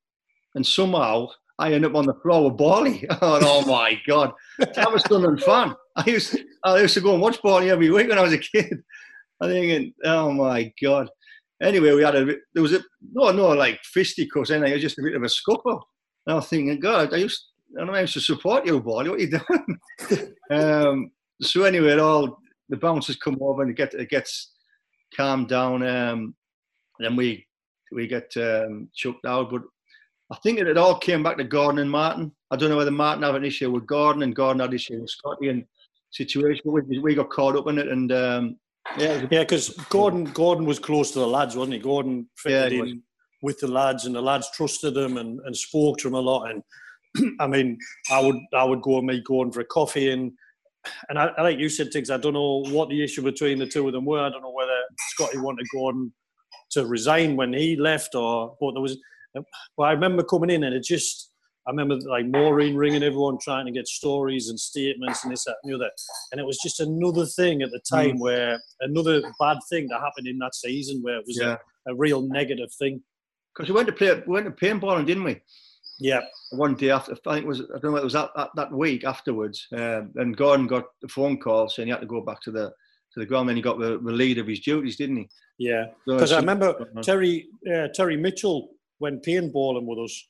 and somehow I end up on the floor with Bally. oh my God. That was and fun. I used, I used to go and watch Bally every week when I was a kid. I think, oh my God. Anyway, we had a, there was a, no, no, like fisticuffs, and it was just a bit of a scuffle. And I was thinking, God, I used, I, know, I used to support you, Bally. What are you doing? um, so anyway, it all, the bouncers come over and it, get, it gets calmed down. Um, then we we get um, chucked out. But I think it, it all came back to Gordon and Martin. I don't know whether Martin had an issue with Gordon and Gordon had an issue with Scotty. And situation. We, we got caught up in it, and um, yeah, yeah, because Gordon Gordon was close to the lads, wasn't he? Gordon fitted yeah, in with the lads, and the lads trusted him and, and spoke to him a lot. And I mean, I would I would go and meet Gordon for a coffee, and and I, like you said, Tiggs, I don't know what the issue between the two of them were. I don't know whether Scotty wanted Gordon to resign when he left, or but there was. But I remember coming in, and it just I remember like Maureen ringing everyone trying to get stories and statements and this, that, and the other. And it was just another thing at the time mm. where another bad thing that happened in that season where it was yeah. a, a, real negative thing. Because we went to play, we went to paintballing, didn't we? Yeah. One day after, I think it was, I don't know, it was that, that, that week afterwards. Um, and Gordon got a phone call saying he had to go back to the to the ground. Then he got the, the lead of his duties, didn't he? Yeah. Because so I remember Terry uh, Terry Mitchell went paintballing with us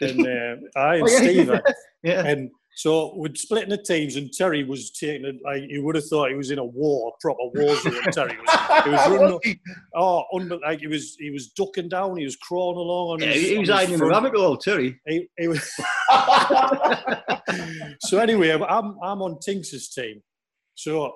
and uh, I and oh, yeah, Steve. Yeah. And so we'd split in the teams, and Terry was taking it like you would have thought he was in a war, a proper war zone. Terry was, he was running, oh, un- like he was he was ducking down, he was crawling along on yeah, his. He was hiding in the rabbit hole, Terry. He, he was so anyway, I'm I'm on Tinks's team, so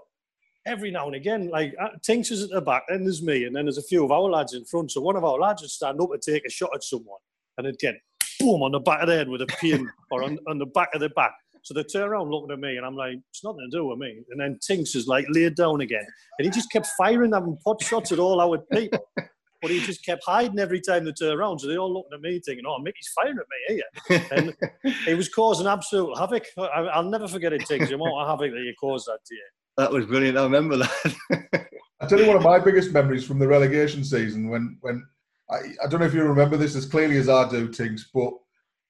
every now and again, like uh, Tinks is at the back, then there's me, and then there's a few of our lads in front. So one of our lads would stand up and take a shot at someone, and get boom on the back of the head with a pin or on, on the back of the back. So they turn around looking at me and I'm like, it's nothing to do with me. And then Tinks is like laid down again. And he just kept firing, having pot shots at all our people. But he just kept hiding every time they turned around. So they all looked at me thinking, oh, Mickey's firing at me here. And it was causing absolute havoc. I, will never forget it, Tinks, the amount of havoc that you caused that day. That was brilliant. I remember that. I tell you one of my biggest memories from the relegation season when, when I, I don't know if you remember this as clearly as I do, Tinks, but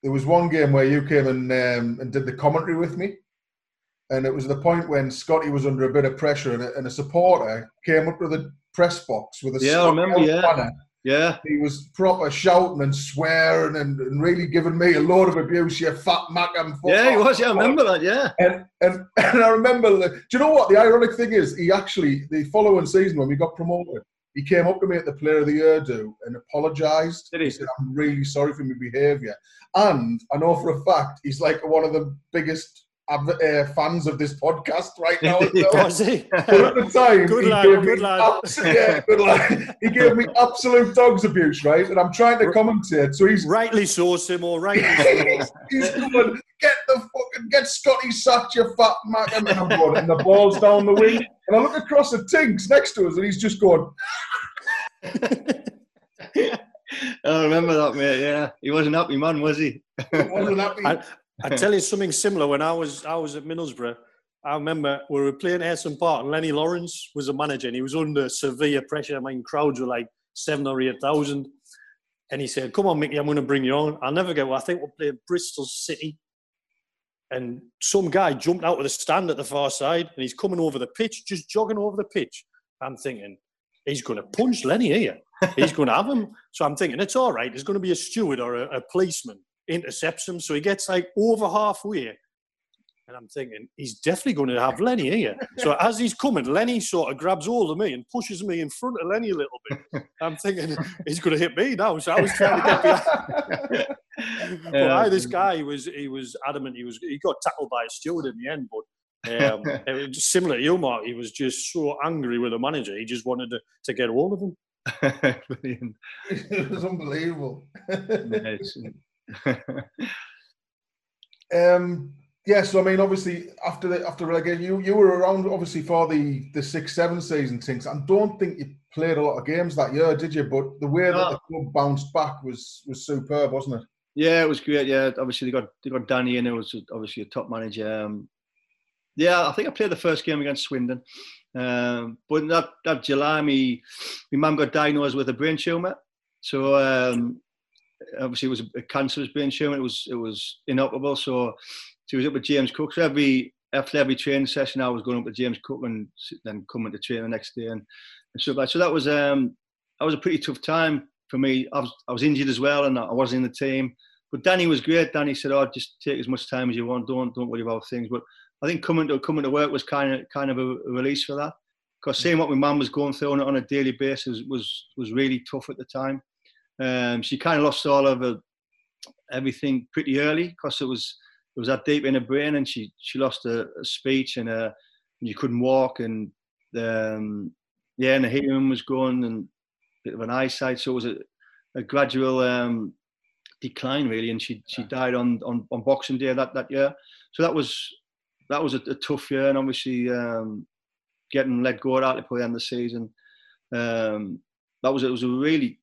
there was one game where you came and um, and did the commentary with me, and it was the point when Scotty was under a bit of pressure, and a, and a supporter came up to the press box with a yeah, I remember, yeah. banner. Yeah, he was proper shouting and swearing and, and really giving me a load of abuse. You fat mac and yeah, he was. Yeah, I remember that. Yeah, and and, and I remember. The, do you know what the ironic thing is? He actually the following season when we got promoted, he came up to me at the Player of the Year do and apologised. Did he? he said, "I'm really sorry for my behaviour." And I know for a fact he's like one of the biggest uh, fans of this podcast right now. Was he? But at the time, good he lad, gave good me lad. Abs- yeah, good lad. He gave me absolute dogs abuse, right? And I'm trying to commentate. So he's rightly so, Simo. Rightly so. he's going, get the fucking get Scotty sacked, you fat mac, and I'm going, and the ball's down the wing. And I look across at Tinks next to us, and he's just going. I remember that, mate. Yeah, he wasn't happy, man, was he? he wasn't happy. I, I tell you something similar. When I was I was at Middlesbrough, I remember we were playing Ayresome Park, and Lennie Lawrence was a manager, and he was under severe pressure. I mean, crowds were like seven or eight thousand, and he said, "Come on, Mickey, I'm going to bring you on." I'll never get. Well, I think we're playing Bristol City, and some guy jumped out of the stand at the far side, and he's coming over the pitch, just jogging over the pitch. I'm thinking, he's going to punch Lennie here. He's going to have him. So I'm thinking, it's all right. There's going to be a steward or a, a policeman intercepts him. So he gets like over halfway. And I'm thinking, he's definitely going to have Lennie here. So as he's coming, Lennie sort of grabs hold of me and pushes me in front of Lennie a little bit. I'm thinking, he's going to hit me now. So I was trying to get behind. but I, this guy, he was, he was adamant. He was, he got tackled by a steward in the end, but um, it was similar to you, Mark. He was just so angry with the manager. He just wanted to, to get hold of him. Brilliant. it was unbelievable. um, yeah, so I mean, obviously, after the after relegation, you you were around obviously for the the six seven season things. I don't think you played a lot of games that year, did you? But the way that the club bounced back was was superb, wasn't it? Yeah, it was great. Yeah, obviously they got they got Danny in. It was obviously a top manager. Um, yeah, I think I played the first game against Swindon. Um, but that, that July, me, my mum got diagnosed with a brain tumour. So um, obviously it was a cancerous brain tumour. It was it was inoperable. So she was up with James Cook. So every after every training session, I was going up with James Cook and then coming to train the next day and, and like. So that was um that was a pretty tough time for me. I was I was injured as well, and I wasn't in the team. But Danny was great. Danny said, "Oh, just take as much time as you want. Don't don't worry about things." But I think coming to coming to work was kind of kind of a, a release for that. Because seeing what my mum was going through on, on, a daily basis was was really tough at the time. Um, she kind of lost all of her, everything pretty early because it was it was that deep in her brain, and she she lost her, her speech and her you couldn't walk, and um, yeah, and the hearing was gone, and a bit of an eyesight. So it was a, a gradual um, decline really, and she she died on, on on Boxing Day that that year. So that was that was a, a tough year, and obviously um, getting let go out at the end of the season. Um, that was it was a really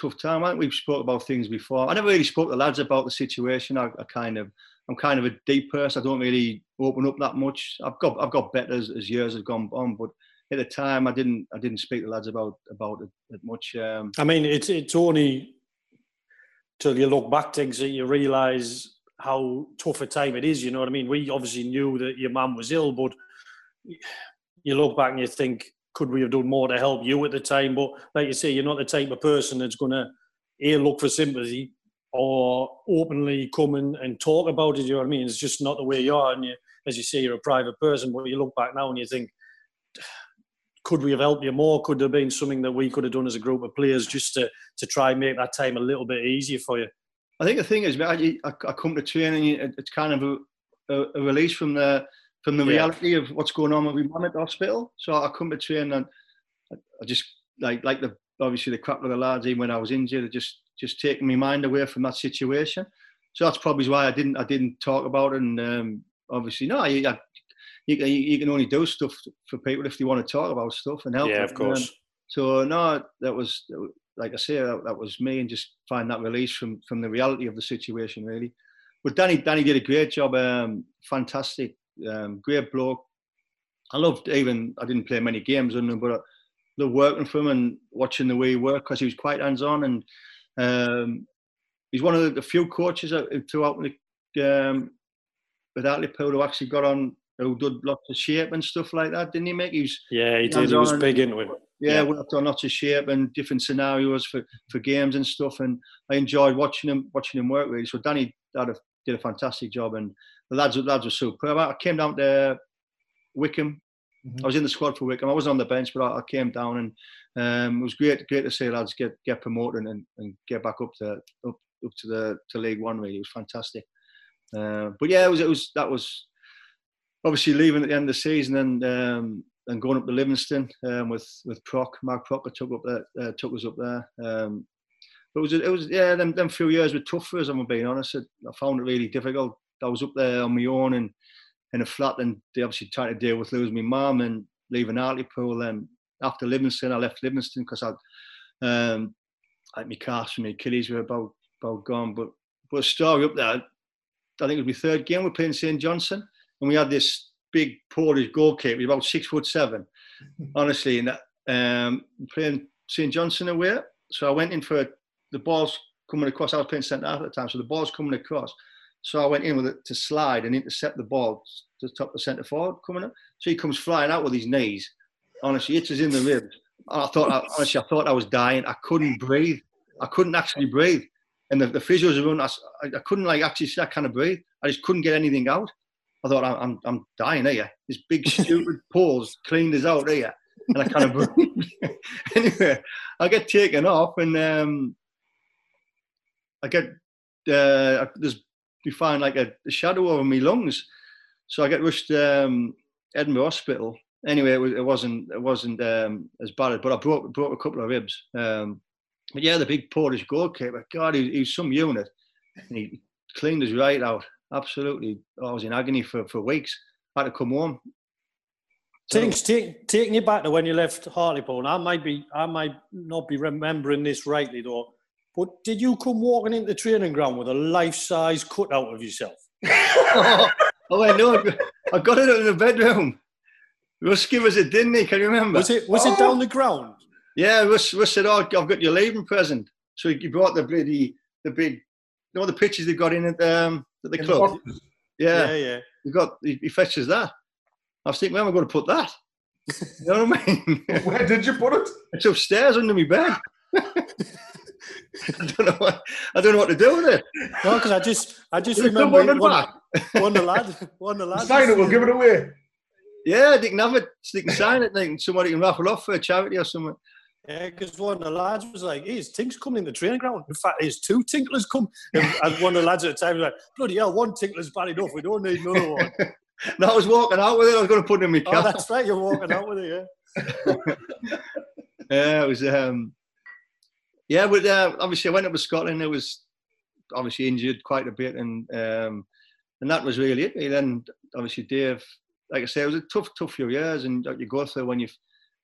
tough time. I think we've spoke about things before. I never really spoke to the lads about the situation. I, I, kind of I'm kind of a deep person. I don't really open up that much. I've got I've got better as, as years have gone on, but at the time I didn't I didn't speak to lads about about it, much. Um, I mean, it's it's only till you look back things that you realise how tough a time it is. You know what I mean? We obviously knew that your mum was ill, but you look back and you think, could we have done more to help you at the time? But like you say, you're not the type of person that's going to look for sympathy or openly come and, and talk about it. You know what I mean? It's just not the way you are. And you, as you say, you're a private person. But you look back now and you think, could we have helped you more? Could there have been something that we could have done as a group of players just to, to try and make that time a little bit easier for you? I think the thing is, I, I come to training, it's kind of a, a, a release from the from the yeah. reality of what's going on with my at the hospital. So I come to train and I just like like the obviously the crap with the lads even when I was injured, just just taking my mind away from that situation. So that's probably why I didn't I didn't talk about it. And um, obviously, no, you, you, you can only do stuff for people if they want to talk about stuff and help. Yeah, of course. Um, so no, that was like I say, that, that, was me, and just find that release from from the reality of the situation, really. But Danny, Danny did a great job. Um, fantastic, um, great bloke. I loved even. I didn't play many games under him, but I loved working for him and watching the way he worked because he was quite hands on and um, he's one of the few coaches throughout the um, with Hartlepool who actually got on who did lots of shape and stuff like that, didn't he, Mick? He was, yeah, he did. He was big into it. Yeah, yeah. worked on lots of shape and different scenarios for, for games and stuff. And I enjoyed watching him watching him work really. So Danny did a, did a fantastic job, and the lads the lads were superb. I came down to Wycombe. Mm-hmm. I was in the squad for Wycombe. I wasn't on the bench, but I, I came down and um, it was great great to see lads get get promoted and, and get back up to up, up to the to League One. Really, it was fantastic. Uh, but yeah, it was it was that was obviously leaving at the end of the season and um, and going up to Livingston um, with with Proc, Mark Proctor took up there, uh, took us up there. Um, but it was it was yeah, them them few years were tough for us. I'm being honest. I found it really difficult. I was up there on my own and in a flat, and they obviously tried to deal with losing my mum and leaving Hartlepool. And after Livingston, I left Livingston because I um, like my calves and my Achilles were about about gone. But but story up there. I think it was my third game. We're playing St Johnstone, and we had this big Polish goalkeeper, about six foot seven, honestly, and um, playing St Johnstone away. So I went in for the balls coming across. I was playing centre half at the time, so the ball's coming across. So I went in with it to slide and intercept the ball to the top of the centre forward coming up. So he comes flying out with his knees. Honestly, hits us in the ribs. I thought, I, honestly, I thought I was dying. I couldn't breathe. I couldn't actually breathe. And the, the physios around, I, I couldn't like actually I kind of breathe. I just couldn't get anything out. I thought I'm I'm, I'm dying here. This big stupid pause cleaned us out here, and I kind of anyway. I get taken off, and um, I get uh, there's we find like a, a, shadow over my lungs, so I get rushed to um, Edinburgh Hospital. Anyway, it, was, it wasn't it wasn't um, as bad, but I broke broke a couple of ribs. Um, but yeah, the big Polish goalkeeper, God, he, he was some unit, and he cleaned his right out absolutely. I was in agony for, for weeks. I had to come home. Things take, taking you back to when you left Hartlepool. I might be, I might not be remembering this rightly though. But did you come walking into the training ground with a life-size cutout of yourself? oh, oh, I know. I got it in the bedroom. Russ gave us it, didn't he? Can you remember? Was it was oh. it down the ground? Yeah, Russ, Russ said, "Oh, I've got your leaving present." So he brought the bloody the big, you know, the pictures they got in at um, at the in club. The yeah, yeah, yeah. He got he, he fetches that. I was thinking, where am I going to put that? You know what I mean? Where did you put it? It's upstairs under my bed. I don't know what I don't know what to do with it. No, because I just I just remember one, one, one the lad one the lad. Sign it, we'll give it away. Yeah, they can have it. They can sign it. They somebody can raffle off for a charity or something. Yeah, because one of the lads was like, hey, his Tink's coming in the training ground. In fact, there's two Tinklers come. And, and one of the lads at the time was like, bloody hell, one Tinkler's bad enough. We don't need another one. no, I was walking out with it. I was going to put it in my car. Oh, that's right. You're walking out with it, yeah. yeah, it was. Um, yeah, but uh, obviously I went up to Scotland. I was obviously injured quite a bit, and um, and that was really it. And then obviously Dave, like I say, it was a tough, tough few years, and you go through when you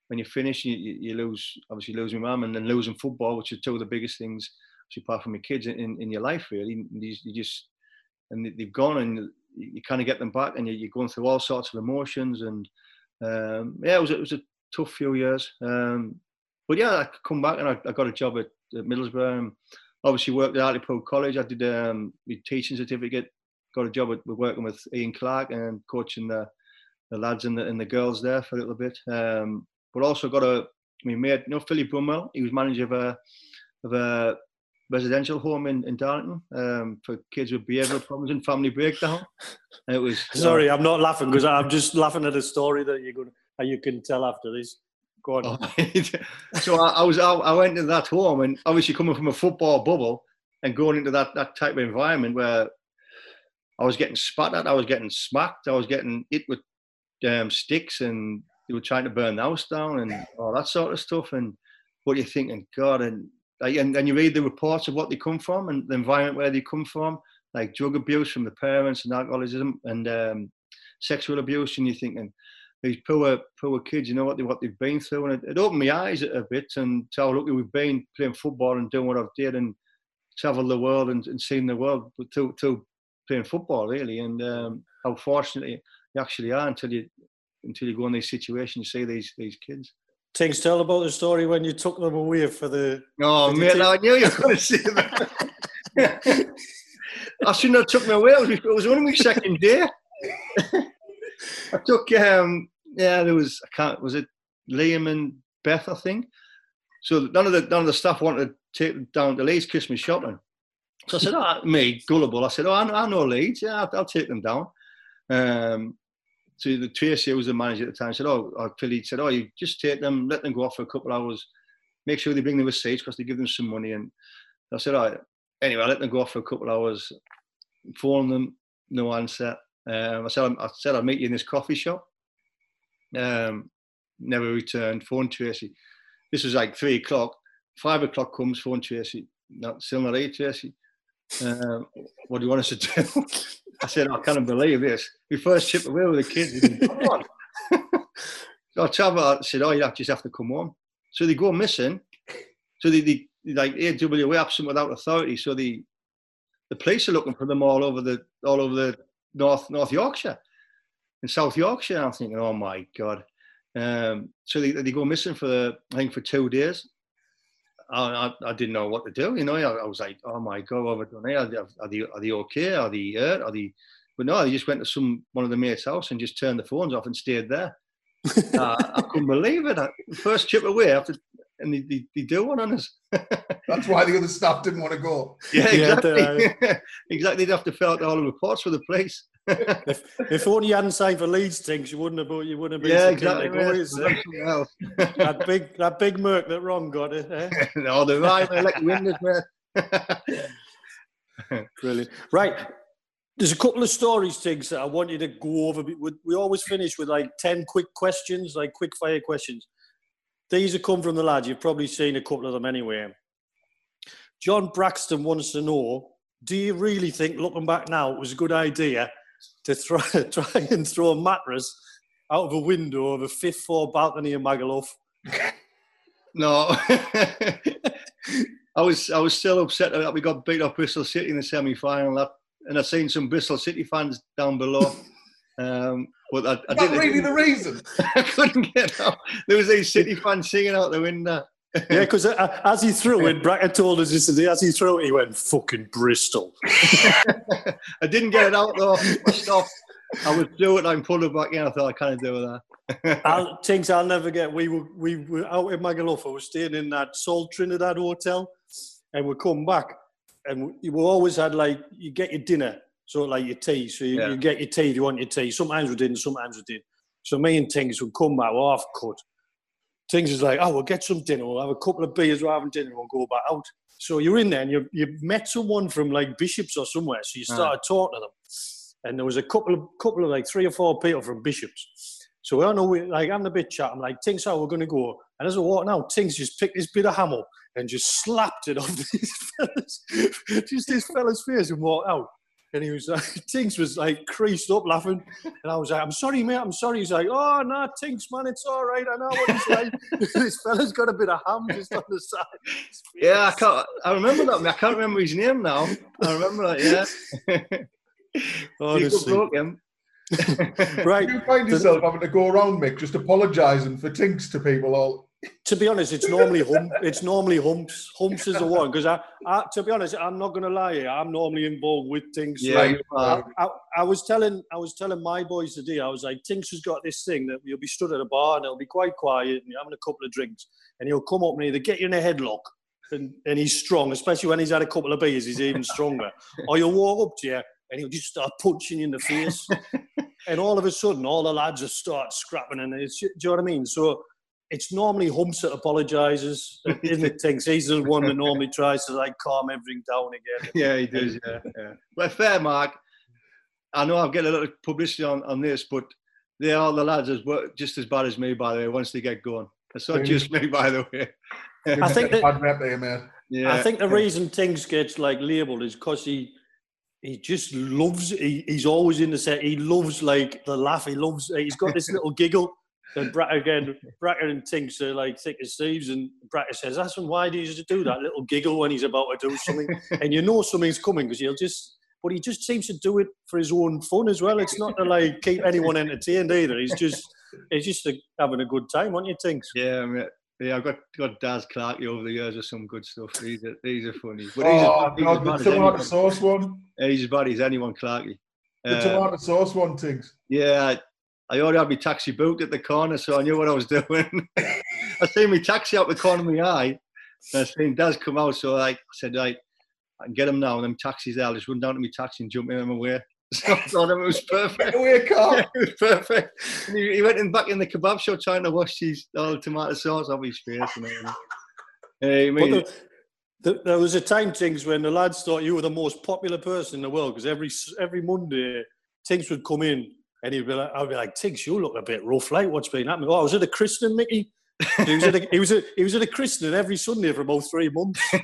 when you finish, you, you lose obviously losing mum, and then losing football, which are two of the biggest things, apart from your kids in, in your life. Really, you, you just and they've gone, and you kind of get them back, and you're going through all sorts of emotions, and um, yeah, it was it was a tough few years. Um, but yeah, I come back and I, I got a job at, at Middlesbrough. And obviously worked at Hartlepool College. I did um, teaching certificate. Got a job at, working with Ian Clark and coaching the, the lads and the, and the girls there for a little bit. Um, but also got a we made you know Philly Brumwell. He was manager of a of a residential home in, in Darlington um, for kids with behavioural problems and family breakdown. And it was sorry, uh, I'm not laughing because I'm just laughing at a story that you're going you can tell after this. Go on. so I, I was I, I went into that home and obviously coming from a football bubble and going into that that type of environment where I was getting spat at, I was getting smacked, I was getting hit with um, sticks and they were trying to burn the house down and all that sort of stuff. And what are you're thinking, God, and and, you read the reports of what they come from and the environment where they come from, like drug abuse from the parents and alcoholism and um, sexual abuse, and you're thinking these poor poor kids, you know what they what they've been through, and it, it opened my eyes a, bit and to how lucky we've been playing football and doing what I've did and traveled the world and, and seeing the world through, to playing football really, and um, how fortunate you actually are until you until you go in these situations, you see these these kids. Things tell about the story when you took them away for the. Oh, mate, I knew you were going to say that. I shouldn't have took me away. It was, only my second day. I took, um, yeah, there was, I can't, was it Liam and Beth, I think. So none of the none of the staff wanted to take them down to Leeds Christmas shopping. So I said, oh, me, gullible. I said, oh, I, I know Leeds. Yeah, I'll, I'll take them down. Um, so the Tracy was the manager at the time said, "Oh, or Philly said, oh, you just take them, let them go off for a couple of hours, make sure they bring them receipts because they give them some money." And I said, "All right." Anyway, I let them go off for a couple of hours, phone them, no answer. Um, I said, "I said I'll meet you in this coffee shop." Um, never returned. Phone Tracy. This was like three o'clock. Five o'clock comes. Phone Tracy. Not still not here, Tracy. Um, what do you want us to do? I said, I can't believe this. We first chipped away with the kids. So I travel, I said, oh, you just have to come home. So they go missing. So they, they like AWA absent without authority. So the the police are looking for them all over the all over the North North Yorkshire and South Yorkshire. I'm thinking, oh my god. Um, so they, they go missing for the, I think for two days. I, I, didn't know what to do. You know, I, I was like, oh my god, what have I done here? Are, are, they are they okay? Are they hurt? Are they? But no, they just went to some one of the mates' house and just turned the phones off and stayed there. uh, I couldn't believe it. I, first chip away after, and they, they, they do one on us. That's why the other staff didn't want to go. Yeah, exactly. Yeah, exactly. They'd have to fill out all the reports for the place. if, if only you hadn't signed for Leeds things, you wouldn't have. Bought, You wouldn't have been. Yeah, exactly. that big, that big Merc that Ron got it. Eh? no, the right like winners, man. Brilliant. Right. There's a couple of stories, things that I want you to go over. We always finish with like 10 quick questions, like quick fire questions. These have come from the lads. You've probably seen a couple of them anyway. John Braxton wants to know Do you really think, looking back now, it was a good idea to try, try and throw a mattress out of a window of a fifth floor balcony in Magaluf. No. I was I was still upset that we got beat off Bristol City in the semi final, and I've seen some Bristol City fans down below. Um, but I, I didn't really the reason. I couldn't get out. There was these City fans singing out the window. Yeah, because uh, as he threw it, Bracken told us this as he threw it, he went fucking Bristol. I didn't get it out though. I. I was doing it. I'm pulling back in. I thought I can't do that. I'll, things I'll never get. We were we were out in Magaluf. We were staying in that Sol Trinidad hotel, and we come back, and we, we always had like you get your dinner, so like your tea. So you, yeah. you get your tea if you want your tea. Sometimes we didn't. Sometimes we did. So me and things would come back. Half cut things is like, oh, we'll get some dinner, we'll have a couple of beers, we're having dinner, we'll go back out. So you're in there and you you met someone from like Bishops or somewhere, so you hmm. started talking to them. and there was a couple of couple of like three or four people from Bishops. So we're on the way, like having a bit chat. I'm like, Tinks, how we're going to go? And as I walk out, Tinks just picked this bit of hammer and just slapped it off this fella's, just this fella's face and walked out. And he was like, Tinks was like creased up laughing. And I was like, I'm sorry, mate, I'm sorry. He's like, oh, no, Tinks, man, it's all right. I know what he's like. this fella's got a bit of ham just on the side. Yeah, I can't, I remember that. I can't remember his name now. I remember that, yeah. Honestly. broke him. right. You find yourself having to go around, Mick, just apologising for Tinks to people all to be honest, it's normally hum, it's normally humps. Humps is the one because I, I, to be honest, I'm not going to lie. Here, I'm normally involved with things. Yeah, like, I, I, I, was telling, I was telling my boys today. I was like, Tinks has got this thing that you'll be stood at a bar and it'll be quite quiet and you're having a couple of drinks and he'll come up and either get you in a headlock and, and he's strong, especially when he's had a couple of beers, he's even stronger. or you'll walk up to you and he'll just start punching you in the face. and all of a sudden, all the lads will start scrapping and it's, do you know what I mean? So it's normally Humps that apologises, isn't it? Tinks he's the one that normally tries to like calm everything down again. Yeah, he does. Yeah, yeah. Well, fair, Mark. I know I've got a lot of publicity on, on this, but they are the lads as well, just as bad as me, by the way. Once they get going, it's not just me, by the way. I think that, bad rep there, man. Yeah. I think the reason Tinks gets like labelled is because he he just loves. He, he's always in the set. He loves like the laugh. He loves. He's got this little giggle. And Brat again, Bracker and Tinks are like thick as thieves. And Bracker says, "That's why do you do that little giggle when he's about to do something?" and you know something's coming because he'll just. But he just seems to do it for his own fun as well. It's not to like keep anyone entertained either. He's just he's just a, having a good time, aren't you, Tinks? Yeah, I mean, yeah, I've got got Daz Clarky over the years with some good stuff. These are these are funny. But he's oh, a, God, the tomato sauce one. he's as bad as anyone, Clarky. The uh, tomato sauce one, Tinks. Yeah, I already had my taxi booked at the corner, so I knew what I was doing. I seen my taxi out the corner of my eye, and I seen Daz come out, so I said, right, I can get him now, and them taxis there, I'll just run down to my taxi and jump in him away. So I thought it was perfect. Away car. Yeah, it was perfect. He, he, went in back in the kebab shop trying to wash his all the tomato sauce off his face. And everything. Hey, I mean, the, the, there was a time, Tinks when the lads thought you were the most popular person in the world because every every Monday, Tinks would come in and he'd be like, I'd be like, Tiggs, you look a bit rough, like what's been happening? Oh, I was at a christening, Mickey. he was at a, he was at, he was at a christening every Sunday for about three months.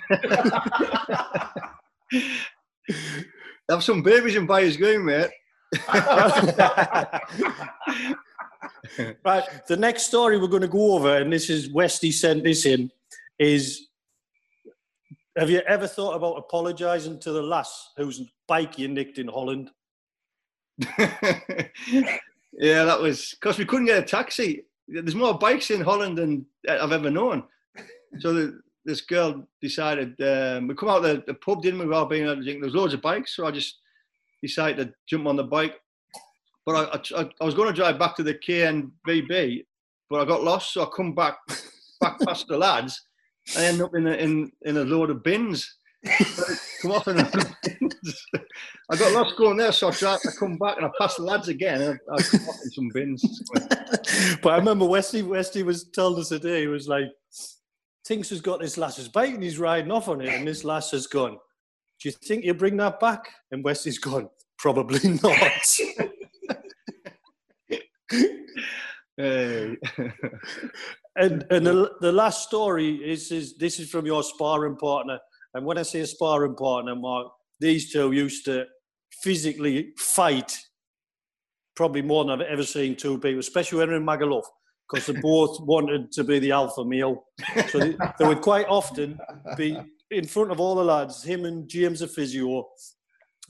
Have some babies and buy his game, mate. right. The next story we're going to go over, and this is Westy sent this in, is have you ever thought about apologising to the lass whose bike you nicked in Holland? yeah, that was because we couldn't get a taxi. There's more bikes in Holland than I've ever known. So the, this girl decided um, we come out the, the pub, didn't we? Well, being able to drink. There's loads of bikes, so I just decided to jump on the bike. But I, I, I was going to drive back to the KNVB, but I got lost, so I come back back past the lads. I end up in a, in in a load of bins. come off in I got lost going there, so I tried to come back and I passed the lads again and I, I come off in some bins. but I remember Wesley Wesley was telling us today, he was like, Tinks has got this lass's bike and he's riding off on it, and this lass has gone. Do you think you'll bring that back? And Wesley's gone, probably not. hey. and and the, the last story is, is this is from your sparring partner and when I say a sparring partner, Mark, these two used to physically fight probably more than I've ever seen two people, especially when in Magaluf, because they both wanted to be the alpha male. So they, they, would quite often be in front of all the lads, him and James the physio,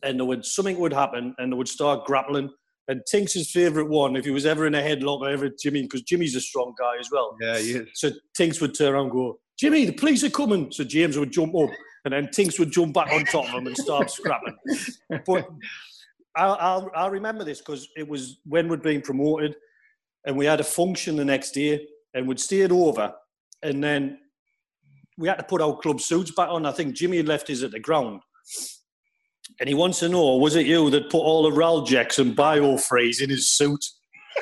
and there would something would happen and they would start grappling. And Tinks' favourite one, if he was ever in a headlock or ever Jimmy, because Jimmy's a strong guy as well. Yeah, he is. So Tinks would turn around and go, Jimmy, the police are coming. So James would jump up and then Tinks would jump back on top of him and start scrapping. But I'll, I'll, I'll remember this because it was when we'd been promoted and we had a function the next day and we'd stayed over and then we had to put our club suits back on. I think Jimmy had left his at the ground. And he wants to know, was it you that put all the Ralgex and biofreeze in his suit?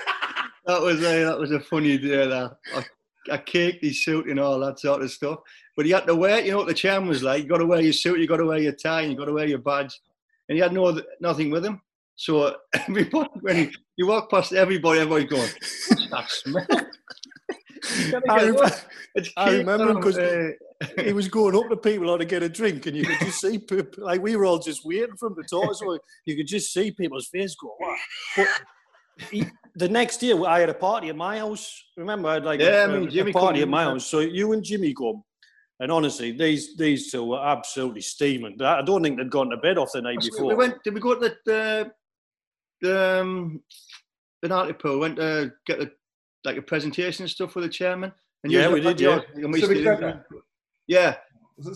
that was a, that was a funny day. That I, I caked his suit and all that sort of stuff. But he had to wear, you know what the chairman was like? You got to wear your suit, you got to wear your tie, you got to wear your badge. And he had no nothing with him. So everybody, when he, he walked past everybody, everybody going, "What's that smell?" I, remember, I remember because uh, he was going up to people to get a drink, and you could just see people, like we were all just waiting for him to talk. So you could just see people's face go, "What?" But he, the next year, I had a party at my house. Remember, I had like yeah, a, I mean, Jimmy a party at my house. So you and Jimmy come, and honestly, these these two were absolutely steaming. I don't think they'd gone to bed off the night before. We went. Did we go to the the um, the Hartlepool? Went to get the like a presentation and stuff with the chairman. And yeah, we did. Yeah. yeah.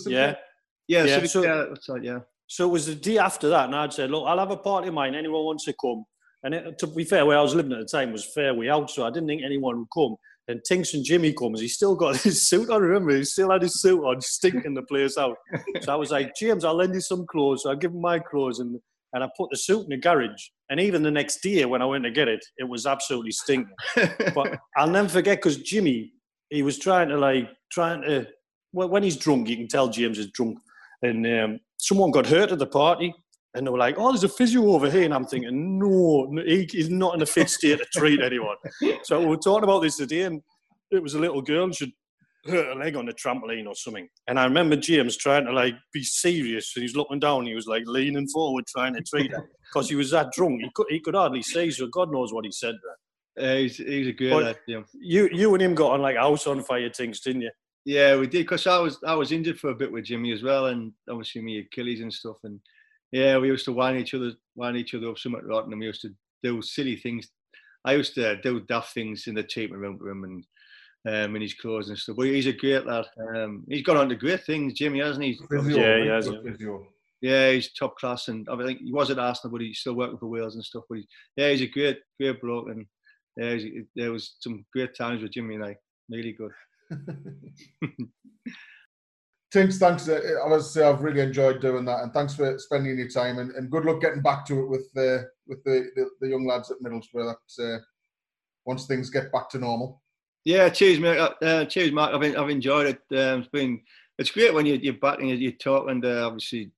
Yeah. Yeah. Yeah. So, yeah, that's right. Yeah. So it was the day after that, and I'd said, "Look, I'll have a party of mine. Anyone wants to come?" And it, to be fair, where I was living at the time was fairway out, so I didn't think anyone would come. And Tinks and Jimmy comes. He still got his suit on. Remember, he still had his suit on, stinking the place out. so I was like, James, I'll lend you some clothes. So I give him my clothes, and and I put the suit in the garage. And even the next day, when I went to get it, it was absolutely stinking. but I'll never forget because Jimmy, he was trying to like trying to. Well, when he's drunk, you can tell James is drunk. And um, someone got hurt at the party, and they were like, "Oh, there's a physio over here," and I'm thinking, "No, he, he's not in a fit state to treat anyone." so we were talking about this today, and it was a little girl. She'd hurt her leg on the trampoline or something. And I remember James trying to like be serious, and he's looking down. He was like leaning forward, trying to treat her because he was that drunk. He could he could hardly see. So God knows what he said there. Uh, he's, he's a good. Yeah. You you and him got on like house on fire Tinks, didn't you? Yeah, we did because I was I was injured for a bit with Jimmy as well, and obviously me Achilles and stuff. And yeah, we used to wind each other, wind each other up somewhat rotten, and we used to do silly things. I used to do daft things in the treatment room with him and um, in his clothes and stuff. But he's a great lad. Um, he's got on to great things, Jimmy, hasn't he? Physio, yeah, he has. Yeah, he's top class, and I think he was at Arsenal, but he's still working for Wales and stuff. But he, yeah, he's a great, great bloke, and yeah, there was some great times with Jimmy and I. Really good. Thanks. Uh, I was say I've really enjoyed doing that, and thanks for spending your time. And, and good luck getting back to it with the with the, the, the young lads at Middlesbrough. Uh, once things get back to normal. Yeah, cheers, mate. Uh, uh cheers, Mark. I've I've enjoyed it. Um, it's been it's great when you, you're back and you, you talk. And uh, obviously,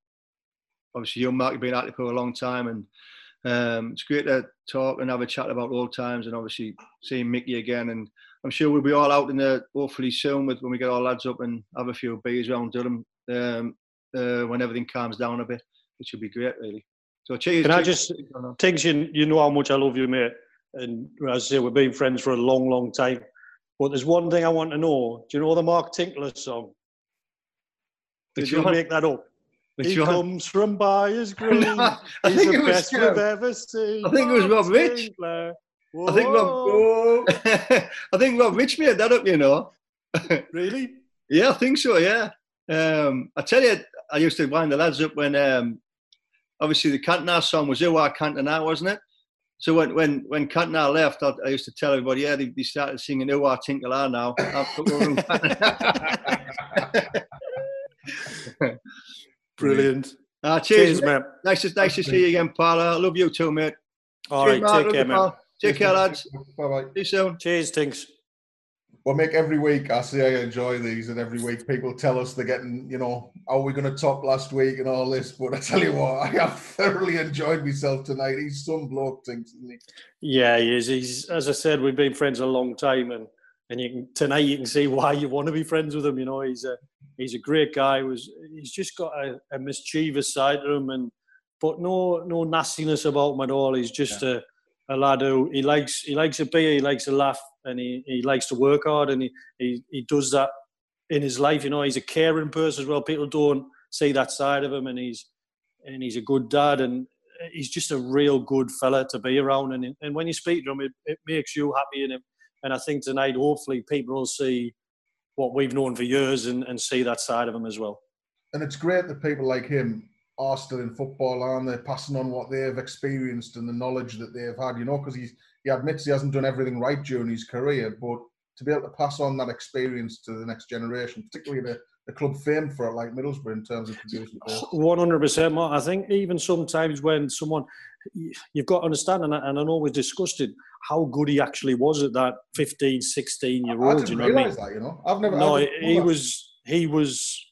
obviously, you, Mark, you've been out there for a long time, and um, it's great to talk and have a chat about old times. And obviously, seeing Mickey again and I'm sure we'll be all out in there hopefully soon with when we get our lads up and have a few beers around Durham um, uh, when everything calms down a bit, which would be great, really. So cheers. Can cheers. I just, Tiggs, you, you know how much I love you, mate. And as I say, we've been friends for a long, long time. But there's one thing I want to know. Do you know the Mark Tinkler song? Did you make that up? Which he one? comes from Byers Green. I He's think the it was best we've ever seen. I think it was Rob Rich. Tinkler. I think Rob. I think Rob Rich made that up. You know. really? yeah, I think so. Yeah. Um, I tell you, I used to wind the lads up when um, obviously the Cantona song was Ooh Aah Cantona, wasn't it? So when when when Cantona left, I, I, used to tell everybody, yeah, they, they started singing Ooh Aah Tinkler now. Brilliant. Uh, cheers, cheers mate. Nice to, nice to see you again, pal. I love you too, mate. All cheers, right, take care, man. Take care, lads. Bye bye. See you soon. Cheers, Tinks. Well, make every week. I say I enjoy these, and every week people tell us they're getting, you know, are we going to top last week and all this? But I tell you what, I have thoroughly enjoyed myself tonight. He's some bloke, Tinks, isn't he? Yeah, he is. He's, as I said, we've been friends a long time, and and you can tonight you can see why you want to be friends with him. You know, he's a he's a great guy. He was he's just got a, a mischievous side to him, and but no no nastiness about him at all. He's just yeah. a a lad who he likes he likes a beer, he likes a laugh, and he, he likes to work hard, and he, he he does that in his life. You know, he's a caring person as well. People don't see that side of him, and he's and he's a good dad, and he's just a real good fella to be around. And and when you speak to him, it, it makes you happy him. And I think tonight, hopefully, people will see what we've known for years and, and see that side of him as well. And it's great that people like him are still in football, aren't they? Passing on what they've experienced and the knowledge that they've had, you know, because he he admits he hasn't done everything right during his career, but to be able to pass on that experience to the next generation, particularly the, the club famed for it, like Middlesbrough, in terms of producing. One hundred percent, I think even sometimes when someone you've got to understand, and I, and I know we discussed it, how good he actually was at that 15, 16 year old. I didn't you know realise I mean? that. You know, I've never. No, he was. He was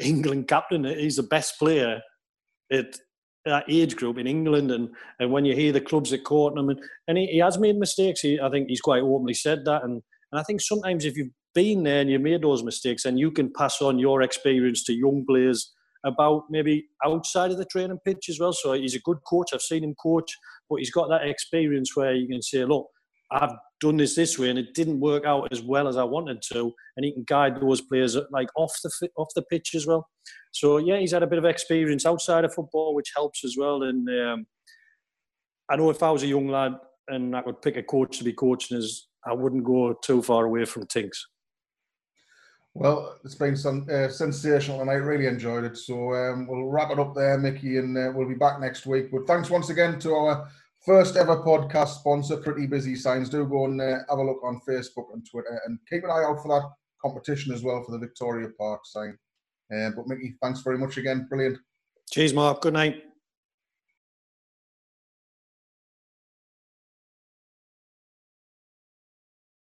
England captain. He's the best player at that age group in England, and and when you hear the clubs that caught and, and he, he has made mistakes. He, I think he's quite openly said that, and and I think sometimes if you've been there and you made those mistakes, and you can pass on your experience to young players about maybe outside of the training pitch as well. So he's a good coach. I've seen him coach, but he's got that experience where you can say, look, I've done this this way and it didn't work out as well as I wanted to, and he can guide those players like off the off the pitch as well. So yeah, he's had a bit of experience outside of football, which helps as well. And um, I know if I was a young lad and I could pick a coach to be coaching, is I wouldn't go too far away from Tinks. Well, it's been some, uh, sensational and I really enjoyed it. So um, we'll wrap it up there, Mickey, and uh, we'll be back next week. But thanks once again to our first ever podcast sponsor, Pretty Busy Signs. Do go and uh, have a look on Facebook and Twitter and keep an eye out for that competition as well for the Victoria Park sign. Uh, but Mickey, thanks very much again. Brilliant. Cheers, Mark. Good night.